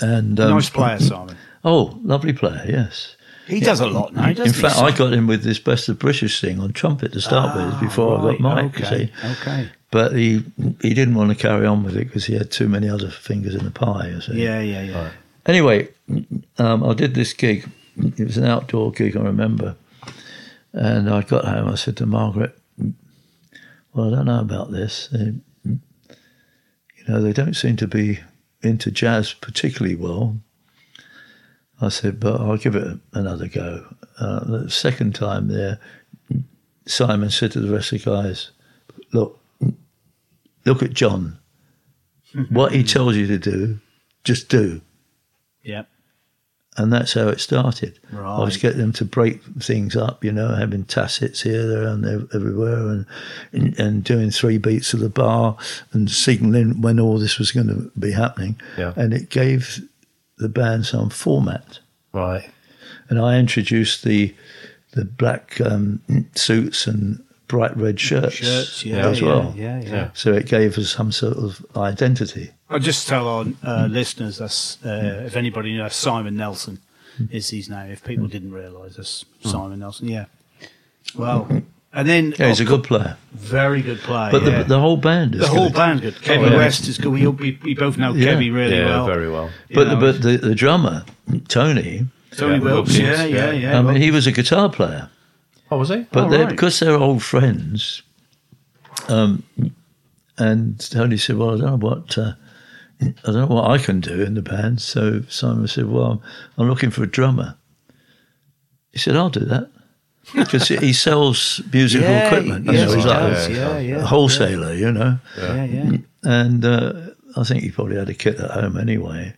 and um, nice player, Simon. Oh, lovely player. Yes. He does a lot now, In fact, I got him with this Best of British thing on trumpet to start with before I got Mike. you Okay, see. okay. But he he didn't want to carry on with it because he had too many other fingers in the pie. You see. Yeah, yeah, yeah. Anyway, um, I did this gig. It was an outdoor gig, I remember. And I got home. I said to Margaret, "Well, I don't know about this. They, you know, they don't seem to be into jazz particularly well." I said, "But I'll give it another go." Uh, the second time there, Simon said to the rest of the guys, "Look, look at John. What he tells you to do, just do." Yeah. And that's how it started. I was getting them to break things up, you know, having tacits here, there, and ev- everywhere, and, and and doing three beats of the bar and signalling when all this was going to be happening. Yeah. And it gave the band some format. Right. And I introduced the the black um, suits and bright red shirts, Shirts, yeah, as yeah, well. yeah, yeah. Yeah. So it gave us some sort of identity. I'll just tell our uh, listeners that's uh, if anybody knows Simon Nelson is his name. If people didn't realise that's Simon Nelson, yeah. Well, and then Yeah, he's a oh, good player. very good player. But yeah. the, the whole band is The whole good. band's good. Kevin yeah. West is good. We, we, we both know Yeah. Kevin really yeah, well. very well. You But know, but the, the drummer Tony, Tony Yeah, Wilkes, Wilkes, yeah, yeah, yeah. yeah. I mean, he was a guitar player. Oh, was he? But Oh, they're, right. because they're old friends, um, and Tony said, "Well, I don't know what uh, I don't know what I can do in the band." So Simon said, "Well, I'm, I'm looking for a drummer." He said, "I'll do that," because he sells musical yeah, equipment. You yes, know, he he's like does. yeah, Yeah, he yeah, a wholesaler. You know, Yeah, yeah. and uh, I think he probably had a kit at home anyway.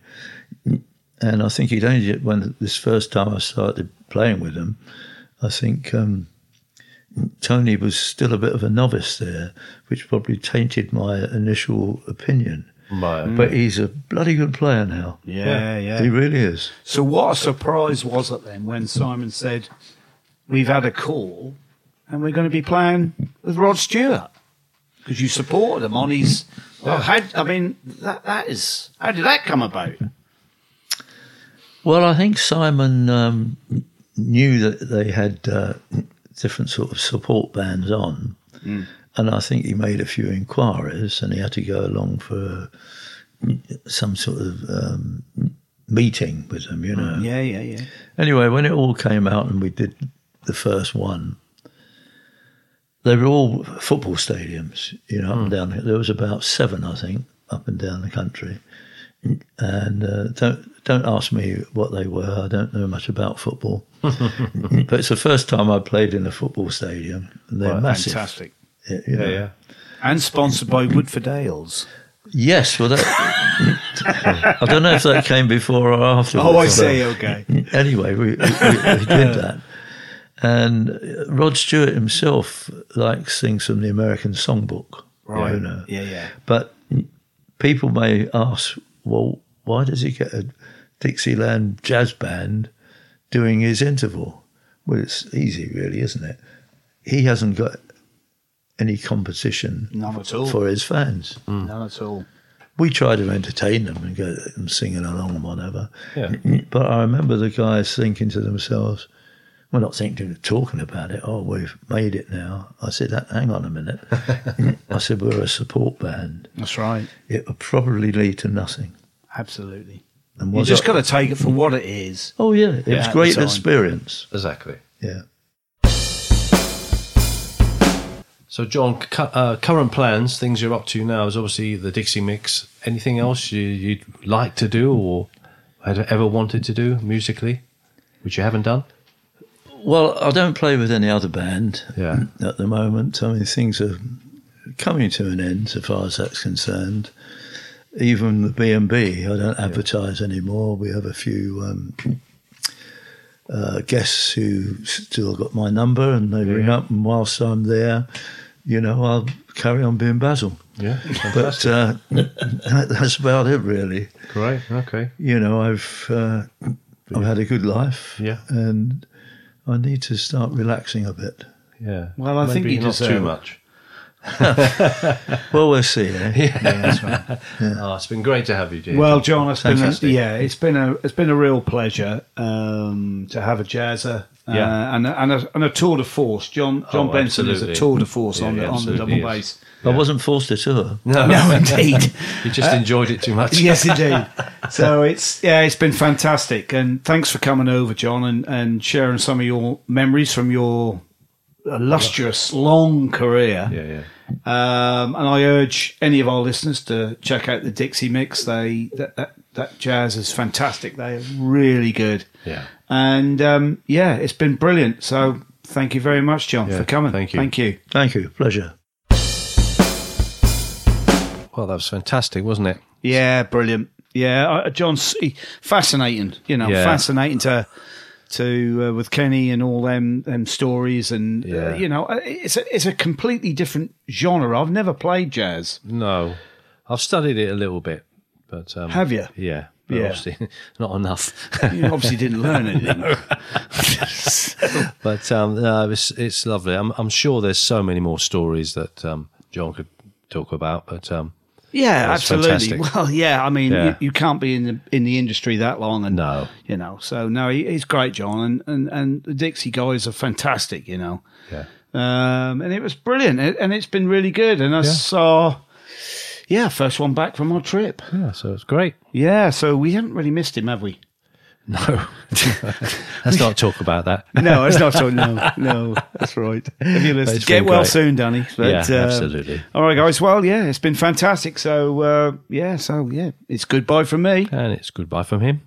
And I think he'd only when this first time I started playing with him, I think um, Tony was still a bit of a novice there, which probably tainted my initial opinion. Right. But he's a bloody good player now. Yeah, yeah. yeah. He really is. So what a surprise was it then when Simon said, "We've had a call, and we're going to be playing with Rod Stewart because you supported him on his." Well, how, I mean, that that is how did that come about? Well, I think Simon um, knew that they had uh, different sort of support bands on, and I think he made a few inquiries, and he had to go along for some sort of um, meeting with them, you know. Yeah, yeah, yeah. Anyway, when it all came out and we did the first one, they were all football stadiums, you know, up and down. There was about seven, I think, up and down the country. And uh, don't don't ask me what they were. I don't know much about football, but it's the first time I played in a football stadium, and they're Right, massive. Fantastic. Yeah, you know. Yeah, yeah. And sponsored by Woodford Ales. Yes, well, that, I don't know if that came before or after. Oh, I see. Okay. anyway, we, we, we did that. And Rod Stewart himself likes things from the American Songbook. Right. You know. Yeah, yeah. But people may ask, well, why does he get a Dixieland jazz band doing his interval? Well, it's easy, really, isn't it? He hasn't got any competition None at all. for his fans. Mm. None at all. We try to entertain them and get them singing along and whatever. Yeah. But I remember the guys thinking to themselves, we're well, not thinking, of talking about it, oh, we've made it now. I said, hang on a minute. I said, we're a support band. That's right. It would probably lead to nothing. Absolutely. And You just got to take it for what it is. Oh, yeah. It was at great experience. Exactly. Yeah. So, John, cu- uh, current plans, things you're up to now is obviously the Dixie Mix. Anything else you, you'd like to do or had ever wanted to do musically, which you haven't done? Well, I don't play with any other band Yeah. at the moment. I mean, things are coming to an end so far as that's concerned. Even the B and B, I don't advertise anymore. We have a few um, uh, guests who still got my number, and they ring up, and whilst I'm there, you know, I'll carry on being Basil. Yeah. But uh, that, that's about it, really. Great. Okay. You know, I've uh, I've had a good life, Yeah. and I need to start relaxing a bit. Yeah. Well, I think Maybe you not deserve too it. much. Well, we'll see. Eh? Yeah, that's right. Oh, it's been great to have you, Jim. Well, John, it's been a, yeah, it's been a it's been a real pleasure um, to have a jazzer. Uh, Yeah. and a, and, a, and a tour de force. John John Oh, Benson is a tour de force Yeah, on he the on the double is. bass. I wasn't forced to tour. no, No, indeed. you just enjoyed it too much. yes, indeed. So it's yeah, it's been fantastic, and thanks for coming over, John, and, and sharing some of your memories from your illustrious long career. Yeah, yeah. Um, and I urge any of our listeners to check out the Dixie Mix. They that that, that jazz is fantastic. They are really good. Yeah. And um, yeah, it's been brilliant. So thank you very much, John, Yeah, for coming. thank you. Thank you. Thank you. Pleasure. Well, that was fantastic, wasn't it? Yeah, brilliant. Yeah, John's fascinating. You know, Yeah. fascinating to to uh, with Kenny and all them them stories, and Yeah. uh, you know, uh, it's a it's a completely different genre. I've never played jazz. No. I've studied it a little bit, but um, Have you? Yeah. But Yeah. obviously not enough. You obviously didn't learn anything. but um, no, it's it's lovely. I'm I'm sure there's so many more stories that um, John could talk about, but um, Yeah, absolutely. fantastic. Well, yeah. I mean, Yeah. You, you can't be in the in the industry that long, and No. you know. So no, he, he's great, John, and, and and the Dixie guys are fantastic. You know, yeah, um, and it was brilliant, It- and it's been really good. And I saw, yeah, first one back from our trip. yeah. So it's great. Yeah, so we haven't really missed him, have we? No, let's not talk about that. No, it's not so. No, no, that's right. Have you listened? It's Get well great. soon, Danny. But, Yeah, uh, absolutely. All right, guys. Well, yeah, it's been fantastic. So, uh, yeah, so yeah, it's goodbye from me. And it's goodbye from him.